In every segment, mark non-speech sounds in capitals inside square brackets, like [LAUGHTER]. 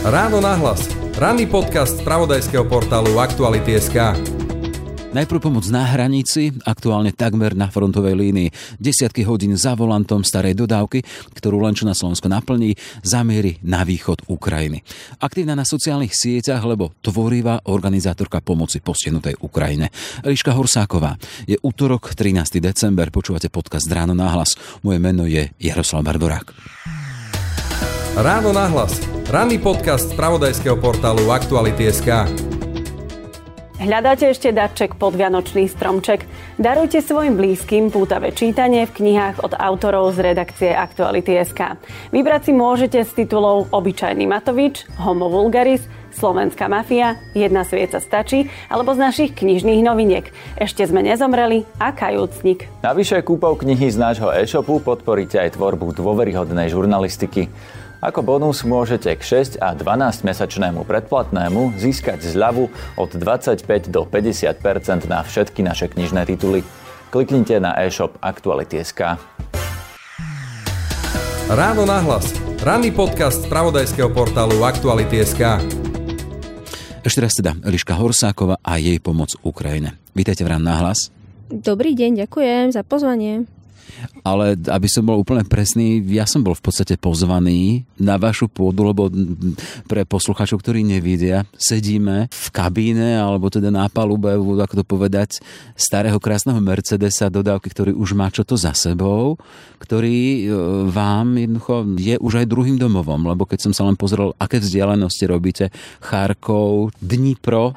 Ráno nahlas. Ranný podcast z pravodajského portálu Aktuality.sk. Najprv pomoc na hranici, aktuálne takmer na frontovej línii. Desiatky hodín za volantom starej dodávky, ktorú len čo na Slovensko naplní, zamierí na východ Ukrajiny. Aktívna na sociálnych sieťach, lebo tvorivá organizátorka pomoci postihnutej Ukrajine. Eliška Horsáková. Je útorok, 13. december, počúvate podcast Ráno náhlas. Moje meno je Jaroslav Bardorák. Ráno nahlas. Ranný podcast z pravodajského portálu Aktuality.sk. Hľadáte ešte darček pod Vianočný stromček? Darujte svojim blízkym pútavé čítanie v knihách od autorov z redakcie Aktuality.sk. Vybrať si môžete z titulov Obyčajný Matovič, Homo Vulgaris, Slovenská mafia, Jedna svieca stačí, alebo z našich knižných noviniek. Ešte sme nezomreli a kajúcnik. Navyše kúpou knihy z nášho e-shopu podporíte aj tvorbu dôveryhodnej žurnalistiky. Ako bonus môžete k 6 a 12 mesačnému predplatnému získať zľavu od 25 do 50% na všetky naše knižné tituly. Kliknite na e-shop Aktuality.sk. Ráno nahlas. Ranný podcast z pravodajského portálu Aktuality.sk. Ešte raz teda Eliška Horsáková a jej pomoc Ukrajine. Vítajte v Ráno nahlas. Dobrý deň, ďakujem za pozvanie ale aby som bol úplne presný, ja som bol v podstate pozvaný na vašu pôdu, lebo pre poslucháčov, ktorí nevidia, sedíme v kabíne, alebo teda na palube, ako to povedať, starého krásneho Mercedesa dodávky, ktorý už má čo to za sebou, ktorý e, vám jednoducho je už aj druhým domovom, lebo keď som sa len pozrel, aké vzdialenosti robíte, Charkov, Dnipro,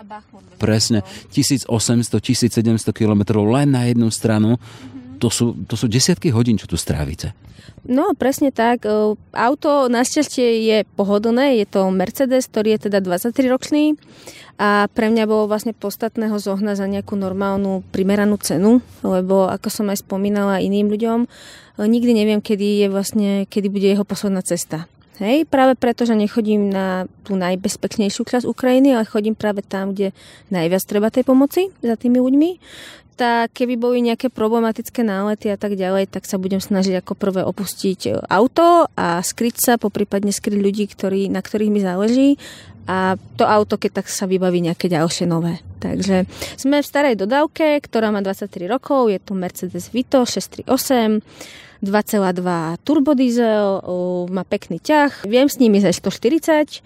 presne 1800-1700 km len na jednu stranu to sú, to sú desiatky hodín, čo tu strávite. No, presne tak. Auto našťastie je pohodlné, je to Mercedes, ktorý je teda 23 ročný a pre mňa bolo vlastne podstatné ho zohnať za nejakú normálnu primeranú cenu, lebo ako som aj spomínala iným ľuďom, e, nikdy neviem, kedy je vlastne, kedy bude jeho posledná cesta. Hej, práve preto, že nechodím na tú najbezpečnejšiu časť Ukrajiny, ale chodím práve tam, kde najviac treba tej pomoci za tými ľuďmi. Tak keby boli nejaké problematické nálety a tak ďalej, tak sa budem snažiť ako prvé opustiť auto a skryť sa, poprípadne skryť ľudí, ktorí, na ktorých mi záleží a to auto, keď tak sa vybaví nejaké ďalšie nové. Takže sme v starej dodávke, ktorá má 23 rokov, je to Mercedes Vito 638, 2,2 turbodiesel, má pekný ťah, viem s nimi za 140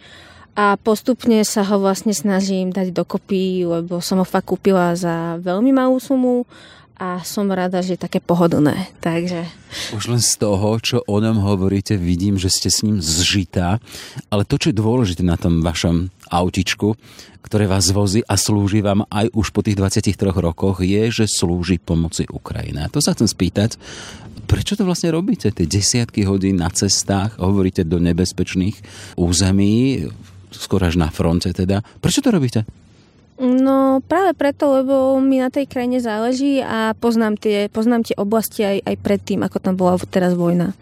a postupne sa ho vlastne snažím dať dokopy, lebo som ho fakt kúpila za veľmi malú sumu a som rada, že je také pohodlné. Takže... Už len z toho, čo o ňom hovoríte, vidím, že ste s ním zžitá, ale to, čo je dôležité na tom vašom autičku, ktoré vás vozí a slúži vám aj už po tých 23 rokoch, je, že slúži pomoci Ukrajine. A to sa chcem spýtať, prečo to vlastne robíte? Tie desiatky hodín na cestách, hovoríte do nebezpečných území, skôr až na fronte teda. Prečo to robíte? No práve preto, lebo mi na tej krajine záleží a poznám tie, poznám tie oblasti aj, aj predtým, ako tam bola teraz vojna.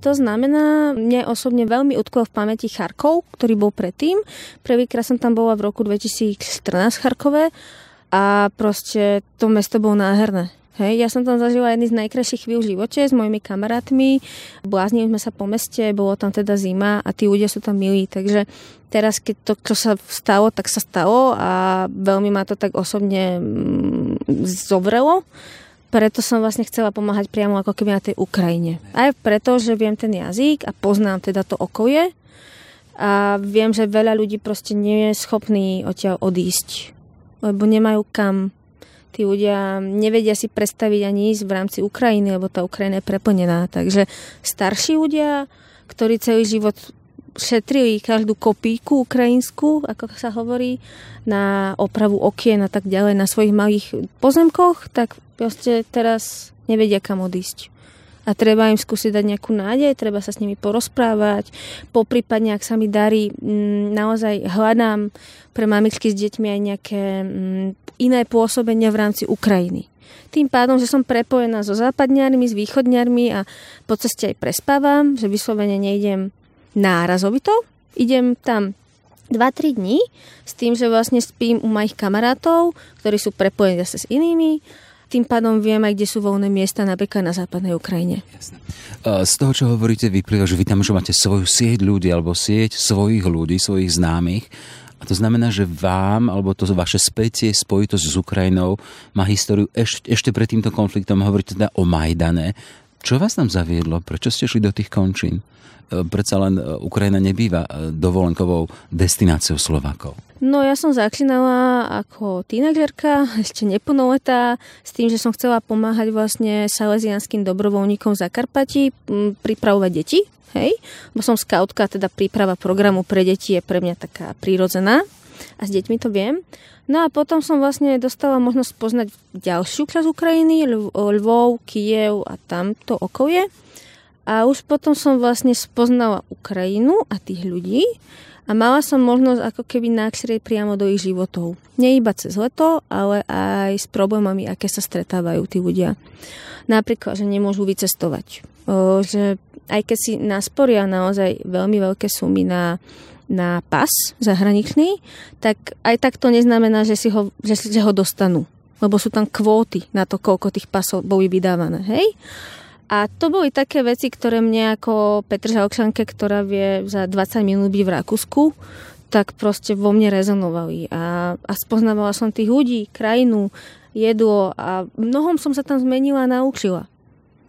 To znamená, mne osobne veľmi utkol v pamäti Charkov, ktorý bol predtým. Prvýkrát som tam bola v roku 2014 v Charkove a proste to mesto bolo nádherné. Hej, ja som tam zažila jedny z najkrajších chvíľ v živote s mojimi kamarátmi. Bláznili sme sa po meste, bolo tam teda zima a tí ľudia sú tam milí. Takže teraz, keď to, čo sa stalo, tak sa stalo a veľmi ma to tak osobne mm, zovrelo. Preto som vlastne chcela pomáhať priamo ako keby na tej Ukrajine. Aj preto, že viem ten jazyk a poznám teda to okolie a viem, že veľa ľudí proste nie je schopný odtiaľ odísť, lebo nemajú kam tí ľudia nevedia si predstaviť ani ísť v rámci Ukrajiny, lebo tá Ukrajina je preplnená. Takže starší ľudia, ktorí celý život šetrili každú kopíku ukrajinskú, ako sa hovorí, na opravu okien a tak ďalej na svojich malých pozemkoch, tak proste teraz nevedia kam odísť a treba im skúsiť dať nejakú nádej, treba sa s nimi porozprávať. Poprípadne, ak sa mi darí, mm, naozaj hľadám pre mamičky s deťmi aj nejaké mm, iné pôsobenia v rámci Ukrajiny. Tým pádom, že som prepojená so západňarmi, s východňarmi a po ceste aj prespávam, že vyslovene nejdem nárazovito, idem tam 2-3 dní s tým, že vlastne spím u mojich kamarátov, ktorí sú prepojení zase s inými tým pádom viem aj, kde sú voľné miesta, napríklad na západnej Ukrajine. Z toho, čo hovoríte, vyplýva, že vy tam už máte svoju sieť ľudí alebo sieť svojich ľudí, svojich známych. A to znamená, že vám, alebo to vaše spätie, spojitosť s Ukrajinou má históriu ešte, ešte pred týmto konfliktom. Hovoríte teda o Majdane. Čo vás tam zaviedlo? Prečo ste šli do tých končín? E, predsa len e, Ukrajina nebýva e, dovolenkovou destináciou Slovákov. No ja som začínala ako tínedžerka, [LAUGHS] ešte neplnoletá, s tým, že som chcela pomáhať vlastne salesianským dobrovoľníkom v Zakarpati, pripravovať deti, hej, bo som skautka, teda príprava programu pre deti je pre mňa taká prírodzená a s deťmi to viem. No a potom som vlastne dostala možnosť poznať ďalšiu časť Ukrajiny, Lvov, Kiev a tamto okolie. A už potom som vlastne spoznala Ukrajinu a tých ľudí a mala som možnosť ako keby náčrieť priamo do ich životov. Nie iba cez leto, ale aj s problémami, aké sa stretávajú tí ľudia. Napríklad, že nemôžu vycestovať. Že aj keď si nasporia naozaj veľmi veľké sumy na, na pas zahraničný, tak aj tak to neznamená, že, si ho, že, že ho dostanú. Lebo sú tam kvóty na to, koľko tých pasov boli vydávané. Hej? A to boli také veci, ktoré mne ako Petra Žalkšanke, ktorá vie za 20 minút byť v Rakúsku, tak proste vo mne rezonovali. A, a spoznávala som tých ľudí, krajinu, jedlo a mnohom som sa tam zmenila a naučila.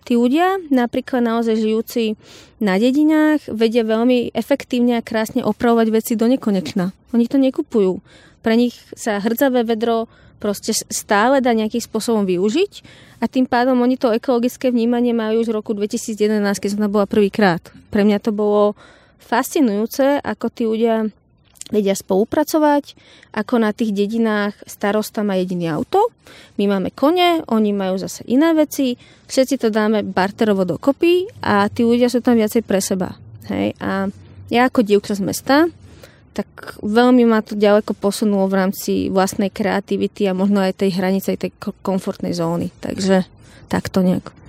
Tí ľudia, napríklad naozaj žijúci na dedinách, vedia veľmi efektívne a krásne opravovať veci do nekonečna. Oni to nekupujú. Pre nich sa hrdzavé vedro proste stále dá nejakým spôsobom využiť a tým pádom oni to ekologické vnímanie majú už v roku 2011, keď som tam bola prvýkrát. Pre mňa to bolo fascinujúce, ako tí ľudia vedia spolupracovať, ako na tých dedinách starosta má jediný auto, my máme kone, oni majú zase iné veci, všetci to dáme barterovo dokopy a tí ľudia sú tam viacej pre seba. Hej? A ja ako dievča z mesta tak veľmi ma to ďaleko posunulo v rámci vlastnej kreativity a možno aj tej hranice, tej komfortnej zóny. Takže takto nejak.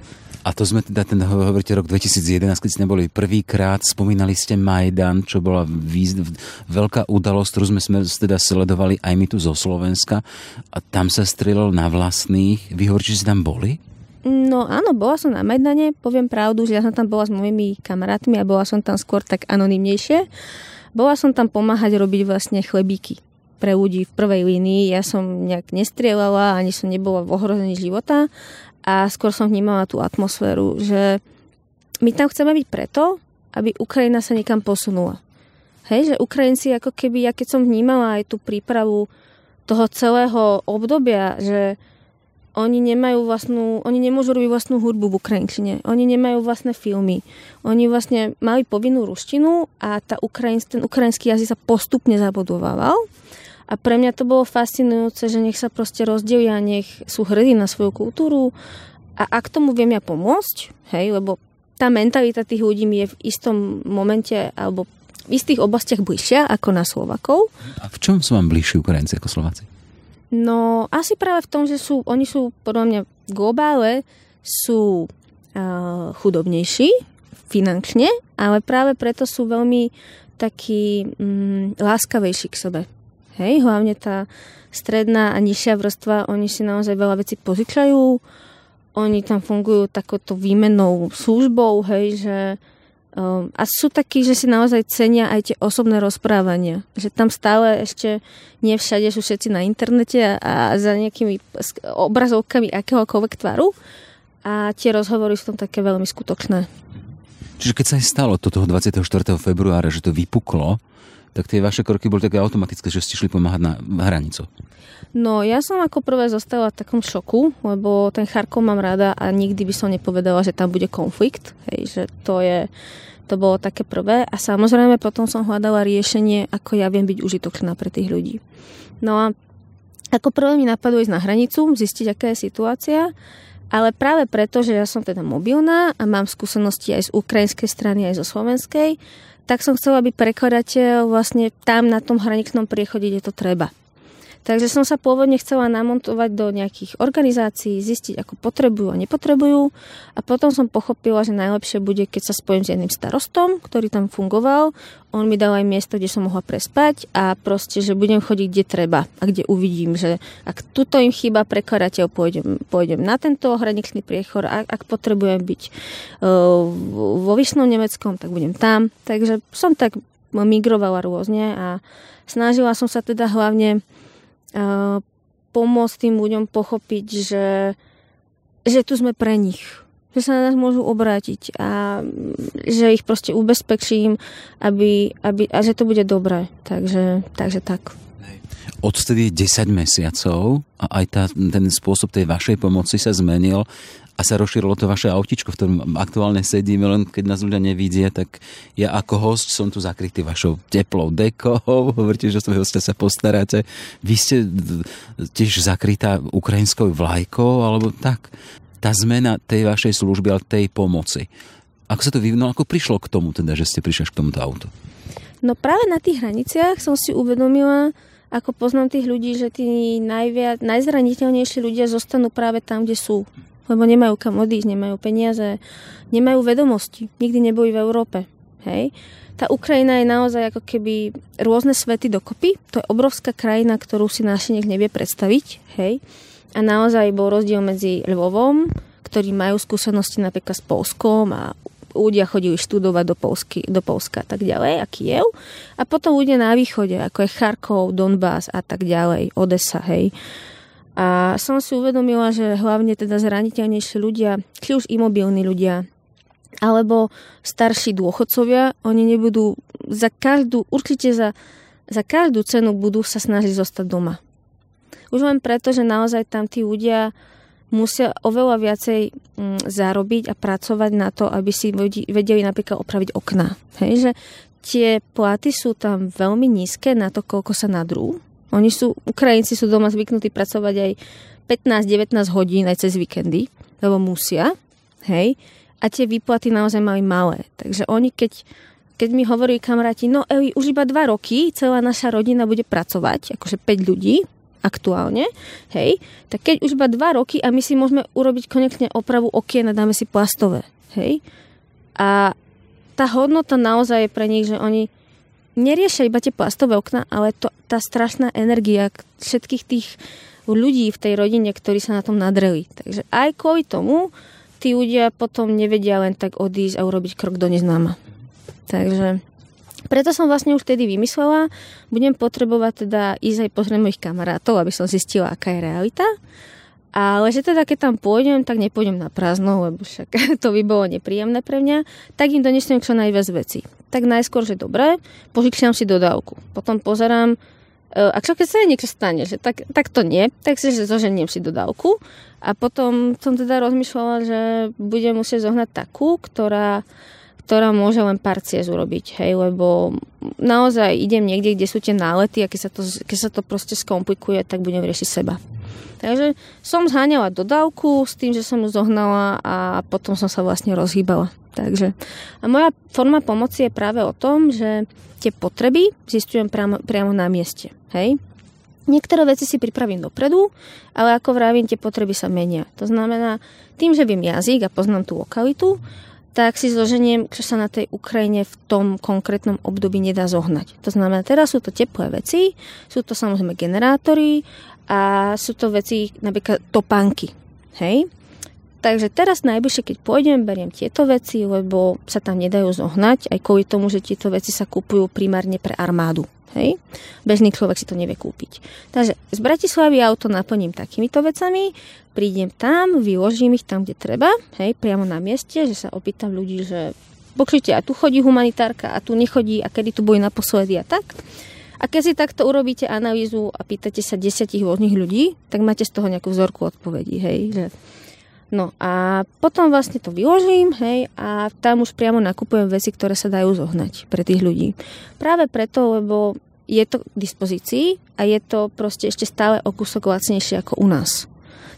A to sme teda, ten hovoríte rok 2011, keď ste neboli prvýkrát, spomínali ste Majdan, čo bola výz, veľká udalosť, ktorú sme, sme teda sledovali aj my tu zo Slovenska a tam sa strieľal na vlastných. Vy hovoríte, že ste tam boli? No áno, bola som na Majdane, poviem pravdu, že ja som tam bola s mojimi kamarátmi a bola som tam skôr tak anonymnejšie. Bola som tam pomáhať robiť vlastne chlebíky pre ľudí v prvej línii. Ja som nejak nestrieľala, ani som nebola v ohrození života a skôr som vnímala tú atmosféru, že my tam chceme byť preto, aby Ukrajina sa niekam posunula. Hej, že Ukrajinci ako keby, ja keď som vnímala aj tú prípravu toho celého obdobia, že oni nemajú vlastnú, oni nemôžu robiť vlastnú hudbu v Ukrajinčine. Oni nemajú vlastné filmy. Oni vlastne mali povinnú ruštinu a tá ukrajinsk, ten ukrajinský jazyk sa postupne zabudovával. A pre mňa to bolo fascinujúce, že nech sa proste rozdelia, nech sú hrdí na svoju kultúru a ak tomu viem ja pomôcť, hej, lebo tá mentalita tých ľudí mi je v istom momente alebo v istých oblastiach bližšia ako na Slovakov. A v čom sú vám bližší Ukrajinci ako Slováci? No asi práve v tom, že sú, oni sú podľa mňa v globále sú uh, chudobnejší finančne, ale práve preto sú veľmi takí um, láskavejší k sebe. Hej, hlavne tá stredná a nižšia vrstva, oni si naozaj veľa vecí požičajú, oni tam fungujú takoto výmenou službou, hej, že Um, a sú takí, že si naozaj cenia aj tie osobné rozprávania. Že tam stále ešte nie všade sú všetci na internete a, a za nejakými obrazovkami akéhokoľvek tvaru. A tie rozhovory sú tam také veľmi skutočné. Čiže keď sa aj stalo to toho 24. februára, že to vypuklo, tak tie vaše kroky boli také automatické, že ste šli pomáhať na hranicu. No ja som ako prvé zostala v takom šoku, lebo ten Charkov mám rada a nikdy by som nepovedala, že tam bude konflikt. Hej, že to je, to bolo také prvé. A samozrejme potom som hľadala riešenie, ako ja viem byť užitočná pre tých ľudí. No a ako prvé mi napadlo ísť na hranicu, zistiť, aká je situácia. Ale práve preto, že ja som teda mobilná a mám skúsenosti aj z ukrajinskej strany, aj zo slovenskej, tak som chcela byť prekladateľ vlastne tam na tom hraničnom priechode, kde to treba. Takže som sa pôvodne chcela namontovať do nejakých organizácií, zistiť, ako potrebujú a nepotrebujú. A potom som pochopila, že najlepšie bude, keď sa spojím s jedným starostom, ktorý tam fungoval. On mi dal aj miesto, kde som mohla prespať a proste, že budem chodiť, kde treba a kde uvidím, že ak tuto im chýba prekladateľ, pôjdem, pôjdem na tento hraničný priechor. A ak potrebujem byť uh, vo Vyšnom Nemeckom, tak budem tam. Takže som tak migrovala rôzne a snažila som sa teda hlavne pomôcť tým ľuďom pochopiť, že, že tu sme pre nich. Že sa na nás môžu obrátiť a že ich proste ubezpečím aby, aby, a že to bude dobré. Takže, takže tak. Odstedy 10 mesiacov a aj tá, ten spôsob tej vašej pomoci sa zmenil a sa rozšírilo to vaše autičko, v ktorom aktuálne sedíme, len keď nás ľudia nevidia, tak ja ako host som tu zakrytý vašou teplou dekou, [LAUGHS] hovoríte, že svojho hostia sa postaráte. Vy ste tiež zakrytá ukrajinskou vlajkou, alebo tak. Tá zmena tej vašej služby, ale tej pomoci. Ako sa to vyvinulo, ako prišlo k tomu, teda, že ste prišli k tomuto autu? No práve na tých hraniciach som si uvedomila, ako poznám tých ľudí, že tí najviac, najzraniteľnejší ľudia zostanú práve tam, kde sú lebo nemajú kam odísť, nemajú peniaze, nemajú vedomosti, nikdy neboli v Európe. Hej? Tá Ukrajina je naozaj ako keby rôzne svety dokopy. To je obrovská krajina, ktorú si náš nevie predstaviť. Hej? A naozaj bol rozdiel medzi Lvovom, ktorí majú skúsenosti napríklad s Polskom a ľudia chodili študovať do, Polsky, do Polska a tak ďalej, a Kiev. A potom ľudia na východe, ako je Charkov, Donbass a tak ďalej, Odessa, hej. A som si uvedomila, že hlavne teda zraniteľnejší ľudia, či už imobilní ľudia, alebo starší dôchodcovia, oni nebudú za každú, určite za, za každú cenu budú sa snažiť zostať doma. Už len preto, že naozaj tam tí ľudia musia oveľa viacej mm, zarobiť a pracovať na to, aby si vedeli napríklad opraviť okná. Hej, že tie platy sú tam veľmi nízke na to, koľko sa nadrú oni sú, Ukrajinci sú doma zvyknutí pracovať aj 15-19 hodín aj cez víkendy, lebo musia, hej, a tie výplaty naozaj mali malé. Takže oni, keď, keď mi hovorí kamaráti, no Eli, už iba 2 roky celá naša rodina bude pracovať, akože 5 ľudí aktuálne, hej, tak keď už iba 2 roky a my si môžeme urobiť konečne opravu okien a dáme si plastové, hej. A tá hodnota naozaj je pre nich, že oni neriešia iba tie plastové okna, ale to, tá strašná energia všetkých tých ľudí v tej rodine, ktorí sa na tom nadreli. Takže aj kvôli tomu tí ľudia potom nevedia len tak odísť a urobiť krok do neznáma. Takže preto som vlastne už vtedy vymyslela, budem potrebovať teda ísť aj pozrieť mojich kamarátov, aby som zistila, aká je realita. Ale že teda keď tam pôjdem, tak nepôjdem na prázdno, lebo však [LAUGHS] to by bolo nepríjemné pre mňa, tak im donesiem čo najviac veci. Tak najskôr, že dobre, požičiam si dodávku. Potom pozerám, e, a čo keď sa niečo stane, že tak, tak to nie, tak si že zoženiem si dodávku. A potom som teda rozmýšľala, že budem musieť zohnať takú, ktorá, ktorá môže len pár ciest urobiť, hej, lebo naozaj idem niekde, kde sú tie nálety a keď sa to, keď sa to proste skomplikuje, tak budem riešiť seba. Takže som zháňala dodávku s tým, že som ju zohnala a potom som sa vlastne rozhýbala. Takže a moja forma pomoci je práve o tom, že tie potreby zistujem priamo, priamo na mieste. Hej? Niektoré veci si pripravím dopredu, ale ako vravím, tie potreby sa menia. To znamená, tým, že viem jazyk a poznám tú lokalitu, tak si zloženiem, čo sa na tej Ukrajine v tom konkrétnom období nedá zohnať. To znamená, teraz sú to teplé veci, sú to samozrejme generátory a sú to veci napríklad topánky. Hej? Takže teraz najbližšie, keď pôjdem, beriem tieto veci, lebo sa tam nedajú zohnať, aj kvôli tomu, že tieto veci sa kúpujú primárne pre armádu. Hej? Bežný človek si to nevie kúpiť. Takže z Bratislavy auto naplním takýmito vecami, prídem tam, vyložím ich tam, kde treba, hej, priamo na mieste, že sa opýtam ľudí, že počujte, a tu chodí humanitárka, a tu nechodí, a kedy tu boli naposledy a tak. A keď si takto urobíte analýzu a pýtate sa desiatich rôznych ľudí, tak máte z toho nejakú vzorku odpovedí, hej, No a potom vlastne to vyložím, hej, a tam už priamo nakupujem veci, ktoré sa dajú zohnať pre tých ľudí. Práve preto, lebo je to k dispozícii a je to proste ešte stále o kúsok lacnejšie ako u nás.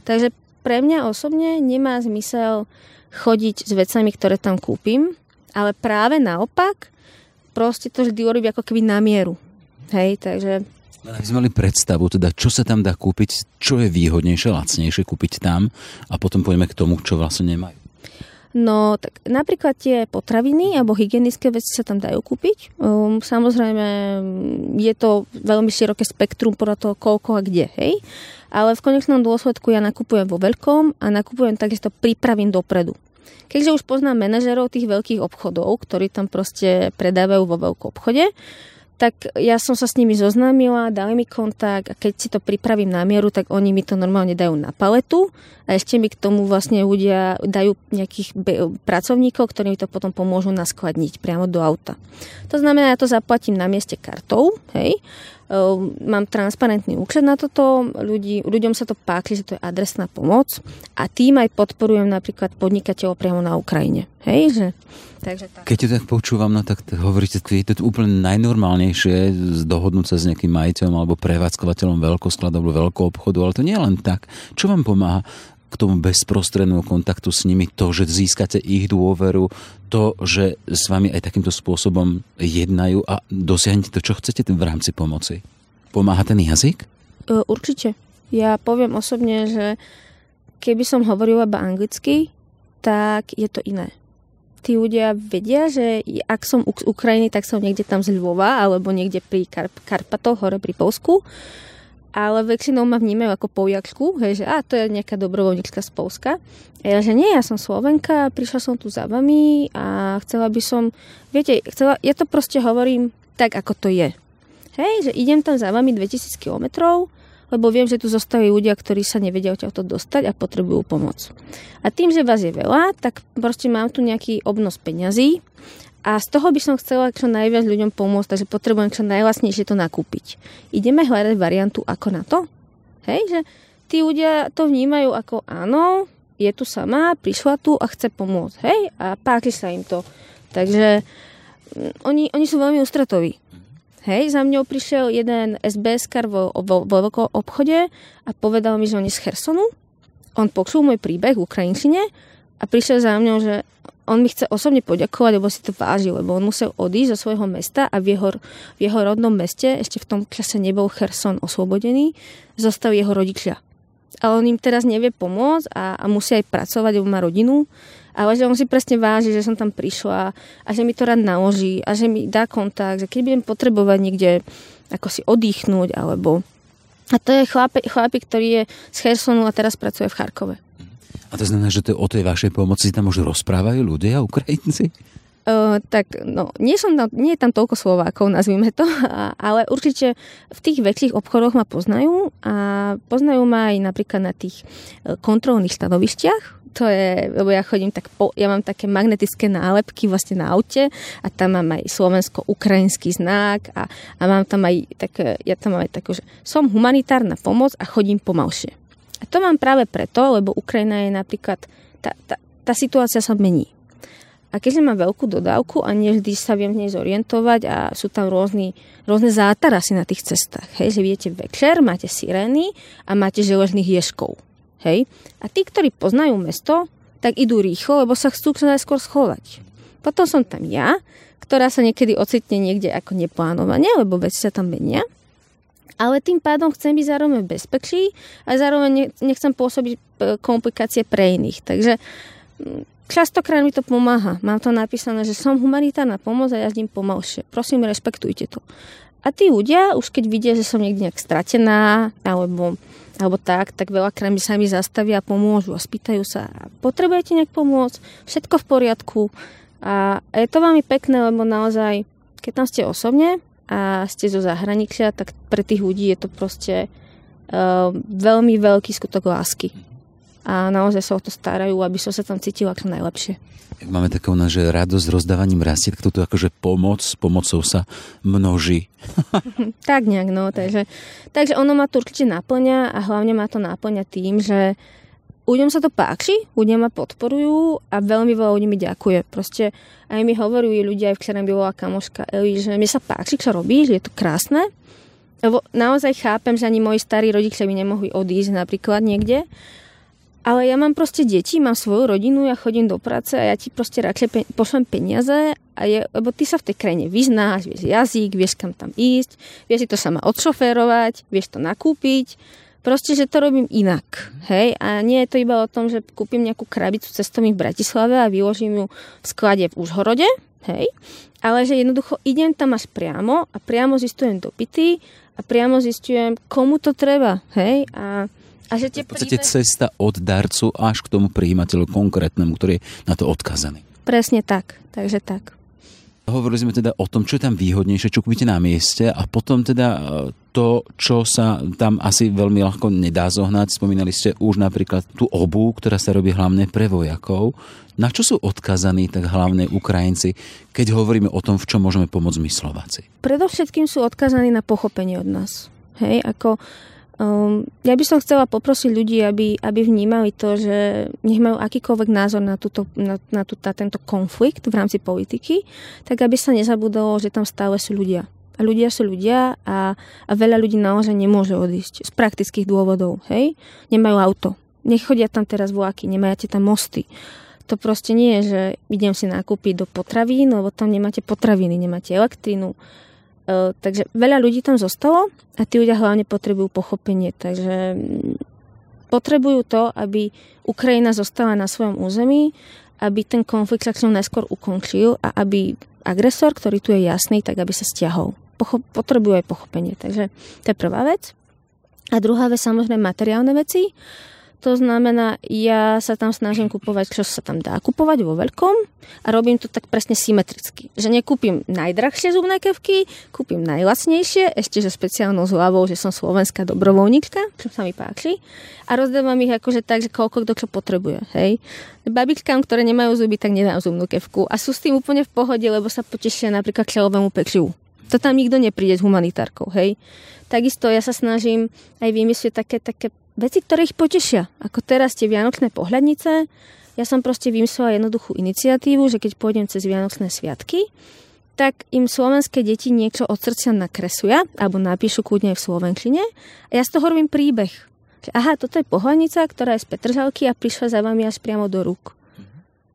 Takže pre mňa osobne nemá zmysel chodiť s vecami, ktoré tam kúpim, ale práve naopak, proste to vždy urobiť ako keby na mieru. Hej, takže Aby sme mali predstavu, teda čo sa tam dá kúpiť, čo je výhodnejšie, lacnejšie kúpiť tam a potom poďme k tomu, čo vlastne nemajú. No, tak napríklad tie potraviny alebo hygienické veci sa tam dajú kúpiť. Um, samozrejme, je to veľmi široké spektrum podľa toho, koľko a kde, hej. Ale v konečnom dôsledku ja nakupujem vo veľkom a nakupujem takisto prípravím dopredu. Keďže už poznám manažerov tých veľkých obchodov, ktorí tam proste predávajú vo veľkom obchode, tak ja som sa s nimi zoznámila, dali mi kontakt a keď si to pripravím na mieru, tak oni mi to normálne dajú na paletu a ešte mi k tomu vlastne ľudia dajú nejakých pracovníkov, ktorí mi to potom pomôžu naskladniť priamo do auta. To znamená, ja to zaplatím na mieste kartou, hej, mám transparentný účet na toto, ľudí, ľuďom sa to páči, že to je adresná pomoc a tým aj podporujem napríklad podnikateľov priamo na Ukrajine. Hej, že Takže tak. Keď to tak počúvam, no tak hovoríte, je to úplne najnormálnejšie dohodnúť sa s nejakým majiteľom alebo prevádzkovateľom veľkoskladu alebo veľkého obchodu, ale to nie je len tak. Čo vám pomáha k tomu bezprostrednému kontaktu s nimi, to, že získate ich dôveru, to, že s vami aj takýmto spôsobom jednajú a dosiahnete to, čo chcete v rámci pomoci. Pomáha ten jazyk? E, určite. Ja poviem osobne, že keby som hovorila iba anglicky, tak je to iné. Tí ľudia vedia, že ak som z Ukrajiny, tak som niekde tam z Lvova alebo niekde pri Karp- Karpatoch, hore pri Polsku ale väčšinou ma vnímajú ako Poliačku, hej, že a to je nejaká dobrovoľníčka z Polska. A ja, že nie, ja som Slovenka, prišla som tu za vami a chcela by som, viete, chcela, ja to proste hovorím tak, ako to je. Hej, že idem tam za vami 2000 kilometrov, lebo viem, že tu zostali ľudia, ktorí sa nevedia odtiaľto dostať a potrebujú pomoc. A tým, že vás je veľa, tak proste mám tu nejaký obnos peňazí a z toho by som chcela čo najviac ľuďom pomôcť, takže potrebujem čo najvlastnejšie to nakúpiť. Ideme hľadať variantu ako na to? Hej, že tí ľudia to vnímajú ako áno, je tu sama, prišla tu a chce pomôcť. Hej, a páči sa im to. Takže mm, oni, oni sú veľmi ústretoví. Hej, za mňou prišiel jeden SBS-kar vo, vo, vo vo obchode a povedal mi, že on je z Hersonu. On počul môj príbeh v Ukrajinčine a prišiel za mňou, že on mi chce osobne poďakovať, lebo si to váži, lebo on musel odísť zo svojho mesta a v jeho, v jeho rodnom meste, ešte v tom čase nebol Cherson oslobodený, zostal jeho rodičia. Ale on im teraz nevie pomôcť a, a musí aj pracovať, lebo má rodinu, ale že on si presne váži, že som tam prišla a že mi to rád naloží a že mi dá kontakt, že keď budem potrebovať niekde ako si oddychnúť alebo... A to je chlapík, ktorý je z Chersonu a teraz pracuje v Charkove. A to znamená, že to o tej vašej pomoci tam už rozprávajú ľudia, Ukrajinci? Uh, tak no, nie, som tam, nie je tam toľko Slovákov, nazvime to, [LAUGHS] ale určite v tých väčších obchodoch ma poznajú a poznajú ma aj napríklad na tých e, kontrolných stanovišťach, to je, lebo ja chodím tak, po, ja mám také magnetické nálepky vlastne na aute a tam mám aj slovensko-ukrajinský znak a, a mám tam aj tak, ja tam mám aj takú, že som humanitárna pomoc a chodím pomalšie. A to mám práve preto, lebo Ukrajina je napríklad, tá, tá, tá situácia sa mení. A keďže mám veľkú dodávku a nevždy sa viem v nej zorientovať a sú tam rôzny, rôzne zátarasy na tých cestách. Hej, že viete večer, máte sirény a máte železných ješkov. Hej. A tí, ktorí poznajú mesto, tak idú rýchlo, lebo sa chcú čo najskôr schovať. Potom som tam ja, ktorá sa niekedy ocitne niekde ako neplánovane, lebo veci sa tam menia ale tým pádom chcem byť zároveň v bezpečí a zároveň nechcem pôsobiť e, komplikácie pre iných. Takže mm, častokrát mi to pomáha. Mám to napísané, že som humanitárna pomoc a jazdím pomalšie. Prosím, rešpektujte to. A tí ľudia, už keď vidia, že som niekde nejak stratená, alebo, alebo tak, tak veľakrát mi sa mi zastavia a pomôžu a spýtajú sa, potrebujete nejak pomôcť? Všetko v poriadku. A je to veľmi pekné, lebo naozaj, keď tam ste osobne, a ste zo zahraničia, tak pre tých ľudí je to proste uh, veľmi veľký skutok lásky. A naozaj sa o to starajú, aby som sa tam cítila ako najlepšie. Máme takú, že radosť s rozdávaním rastie, tak toto akože pomoc, pomocou sa množí. [LAUGHS] tak nejak, no. Takže, takže ono ma to určite naplňa a hlavne ma to naplňa tým, že ľuďom sa to páči, ľudia ma podporujú a veľmi veľa ľudí mi ďakuje. Proste aj mi hovorujú ľudia, aj včera mi bola kamoška Eli, že mi sa páči, čo robíš, je to krásne. Lebo naozaj chápem, že ani moji starí rodičia by nemohli odísť napríklad niekde. Ale ja mám proste deti, mám svoju rodinu, ja chodím do práce a ja ti proste radšej pe- pošlem peniaze a je, lebo ty sa v tej krajine vyznáš, vieš jazyk, vieš kam tam ísť, vieš si to sama odšoférovať, vieš to nakúpiť, proste, že to robím inak, hej, a nie je to iba o tom, že kúpim nejakú krabicu cestovní v Bratislave a vyložím ju v sklade v Užhorode, hej, ale že jednoducho idem tam až priamo a priamo zistujem dopity a priamo zistujem, komu to treba, hej, a a že tie v podstate príbe... cesta od darcu až k tomu príjimateľu konkrétnemu, ktorý je na to odkazaný. Presne tak, takže tak. Hovorili sme teda o tom, čo je tam výhodnejšie, čo kúpite na mieste a potom teda e, to, čo sa tam asi veľmi ľahko nedá zohnať. Spomínali ste už napríklad tú obu, ktorá sa robí hlavne pre vojakov. Na čo sú odkazaní tak hlavne Ukrajinci, keď hovoríme o tom, v čom môžeme pomôcť my Slováci? Predovšetkým sú odkazaní na pochopenie od nás. Hej, ako Um, ja by som chcela poprosiť ľudí, aby, aby vnímali to, že nech majú akýkoľvek názor na, túto, na, na, tú, na tento konflikt v rámci politiky, tak aby sa nezabudalo, že tam stále sú ľudia. A ľudia sú ľudia a, a veľa ľudí naozaj nemôže odísť z praktických dôvodov. Hej? Nemajú auto. Nechodia tam teraz vlaky, nemáte tam mosty. To proste nie je, že idem si nakúpiť do potravín, lebo tam nemáte potraviny, nemáte elektrinu, E, takže veľa ľudí tam zostalo a tí ľudia hlavne potrebujú pochopenie. Takže mm, potrebujú to, aby Ukrajina zostala na svojom území, aby ten konflikt sa najskôr ukončil a aby agresor, ktorý tu je jasný, tak aby sa stiahol. Pocho- potrebujú aj pochopenie. Takže to je prvá vec. A druhá vec, samozrejme, materiálne veci. To znamená, ja sa tam snažím kupovať, čo sa tam dá kupovať vo veľkom a robím to tak presne symetricky. Že nekúpim najdrahšie zubné kevky, kúpim najlacnejšie, ešte že špeciálnou zľavou, že som slovenská dobrovoľníčka, čo sa mi páči. A rozdávam ich akože tak, že koľko kto čo potrebuje. Hej. Babičkám, ktoré nemajú zuby, tak nedám zubnú kevku. A sú s tým úplne v pohode, lebo sa potešia napríklad čelovému pečivu. To tam nikto nepríde s humanitárkou, hej. Takisto ja sa snažím aj vymyslieť také, také veci, ktoré ich potešia. Ako teraz tie vianočné pohľadnice, ja som proste vymyslela jednoduchú iniciatívu, že keď pôjdem cez Vianočné sviatky, tak im slovenské deti niečo od srdcia nakresuja, alebo napíšu kľudne v slovenčine a ja z toho robím príbeh. Že aha, toto je pohľadnica, ktorá je z Petržalky a prišla za vami až priamo do rúk.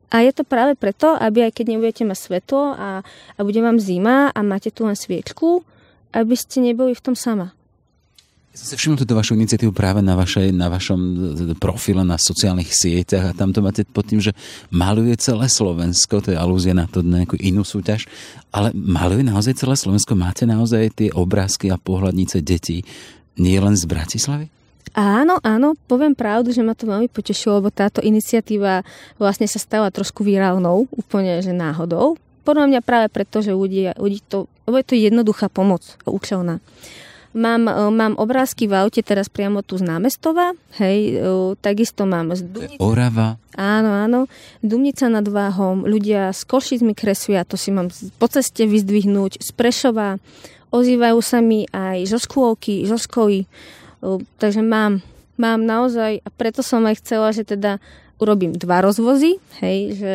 A je to práve preto, aby aj keď nebudete mať svetlo a, a bude vám zima a máte tu len sviečku, aby ste neboli v tom sama. Ja som si všimol túto vašu iniciatívu práve na, vašej, na vašom profile na sociálnych sieťach a tam to máte pod tým, že maluje celé Slovensko, to je alúzia na to nejakú inú súťaž, ale maluje naozaj celé Slovensko? Máte naozaj tie obrázky a pohľadnice detí nie len z Bratislavy? Áno, áno, poviem pravdu, že ma to veľmi potešilo, lebo táto iniciatíva vlastne sa stala trošku virálnou, úplne že náhodou. Podľa mňa práve preto, že ľudí, ľudí to, lebo je to jednoduchá pomoc, účelná. Mám, e, mám obrázky v aute teraz priamo tu z námestova, hej, e, takisto mám z Dumnice. Orava. Áno, áno. Dumnica nad Váhom, ľudia z Košic mi kresujú, to si mám po ceste vyzdvihnúť, z Prešova, ozývajú sa mi aj zo škôlky, zo školy, e, takže mám, mám naozaj, a preto som aj chcela, že teda urobím dva rozvozy, hej, že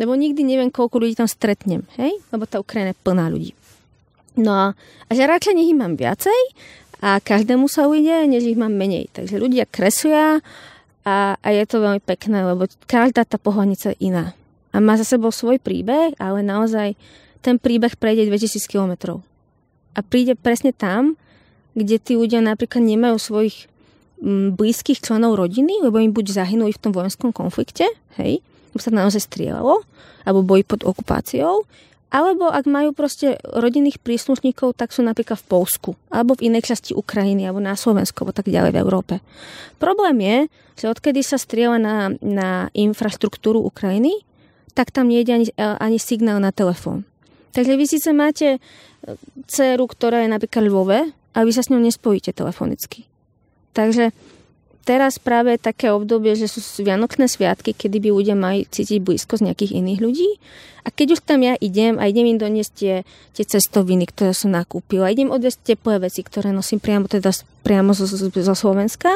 lebo nikdy neviem, koľko ľudí tam stretnem, hej, lebo tá Ukrajina je plná ľudí. No a, a že radšej nech ich mám viacej a každému sa ujde, než ich mám menej. Takže ľudia kresujú a, a je to veľmi pekné, lebo každá tá pohľadnica je iná. A má za sebou svoj príbeh, ale naozaj ten príbeh prejde 2000 km. A príde presne tam, kde tí ľudia napríklad nemajú svojich m, blízkych členov rodiny, lebo im buď zahynuli v tom vojenskom konflikte, hej, lebo sa naozaj strieľalo, alebo boli pod okupáciou, alebo ak majú proste rodinných príslušníkov, tak sú napríklad v Polsku, alebo v inej časti Ukrajiny, alebo na Slovensku, alebo tak ďalej v Európe. Problém je, že odkedy sa strieľa na, na infraštruktúru Ukrajiny, tak tam nejde ani, ani signál na telefón. Takže vy síce máte e, dceru, ktorá je napríklad v Lvove, a vy sa s ňou nespojíte telefonicky. Takže teraz práve také obdobie, že sú Vianočné sviatky, kedy by ľudia mali cítiť blízko z nejakých iných ľudí. A keď už tam ja idem a idem im doniesť tie, tie cestoviny, ktoré som nakúpila, idem odviesť teplé veci, ktoré nosím priamo, teda priamo zo, zo, zo Slovenska,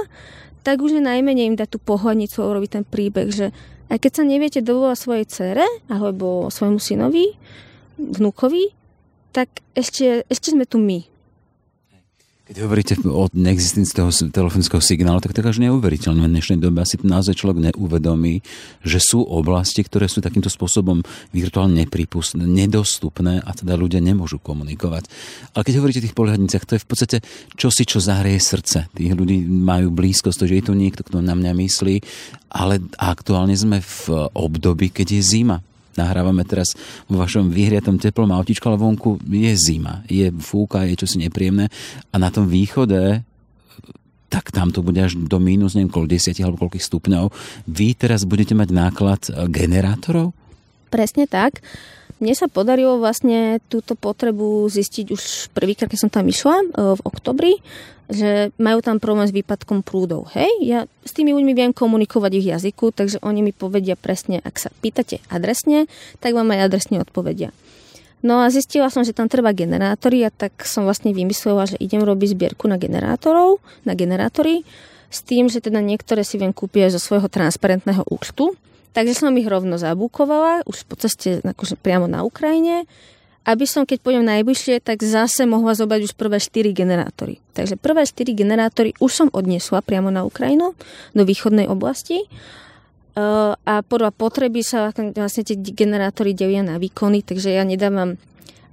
tak už je najmenej im dať tú pohľadnicu a urobiť ten príbeh, že aj keď sa neviete dovolať svojej cere alebo svojmu synovi, vnúkovi, tak ešte, ešte sme tu my. Keď hovoríte o neexistencii toho telefonického signálu, tak to je až neuveriteľné. V dnešnej dobe asi naozaj človek neuvedomí, že sú oblasti, ktoré sú takýmto spôsobom virtuálne nepripustné, nedostupné a teda ľudia nemôžu komunikovať. Ale keď hovoríte o tých pohľadniciach, to je v podstate čosi, čo zahrie srdce. Tých ľudí majú blízkosť, že je tu niekto, kto na mňa myslí, ale aktuálne sme v období, keď je zima nahrávame teraz vo vašom vyhriatom teplom autičku, ale vonku je zima, je fúka, je čosi nepríjemné a na tom východe tak tam to bude až do mínus, neviem koľko, 10 alebo koľkých stupňov. Vy teraz budete mať náklad e, generátorov? Presne tak. Mne sa podarilo vlastne túto potrebu zistiť už prvýkrát, keď som tam išla e, v oktobri že majú tam problém s výpadkom prúdov. Hej, ja s tými ľuďmi viem komunikovať ich jazyku, takže oni mi povedia presne, ak sa pýtate adresne, tak vám aj adresne odpovedia. No a zistila som, že tam treba generátory a tak som vlastne vymyslela, že idem robiť zbierku na generátorov, na generátory, s tým, že teda niektoré si viem kúpiť aj zo svojho transparentného účtu. Takže som ich rovno zabúkovala, už po ceste akože priamo na Ukrajine aby som, keď pôjdem najbližšie, tak zase mohla zobrať už prvé 4 generátory. Takže prvé 4 generátory už som odniesla priamo na Ukrajinu, do východnej oblasti. Uh, a podľa potreby sa vlastne tie generátory delia na výkony, takže ja nedávam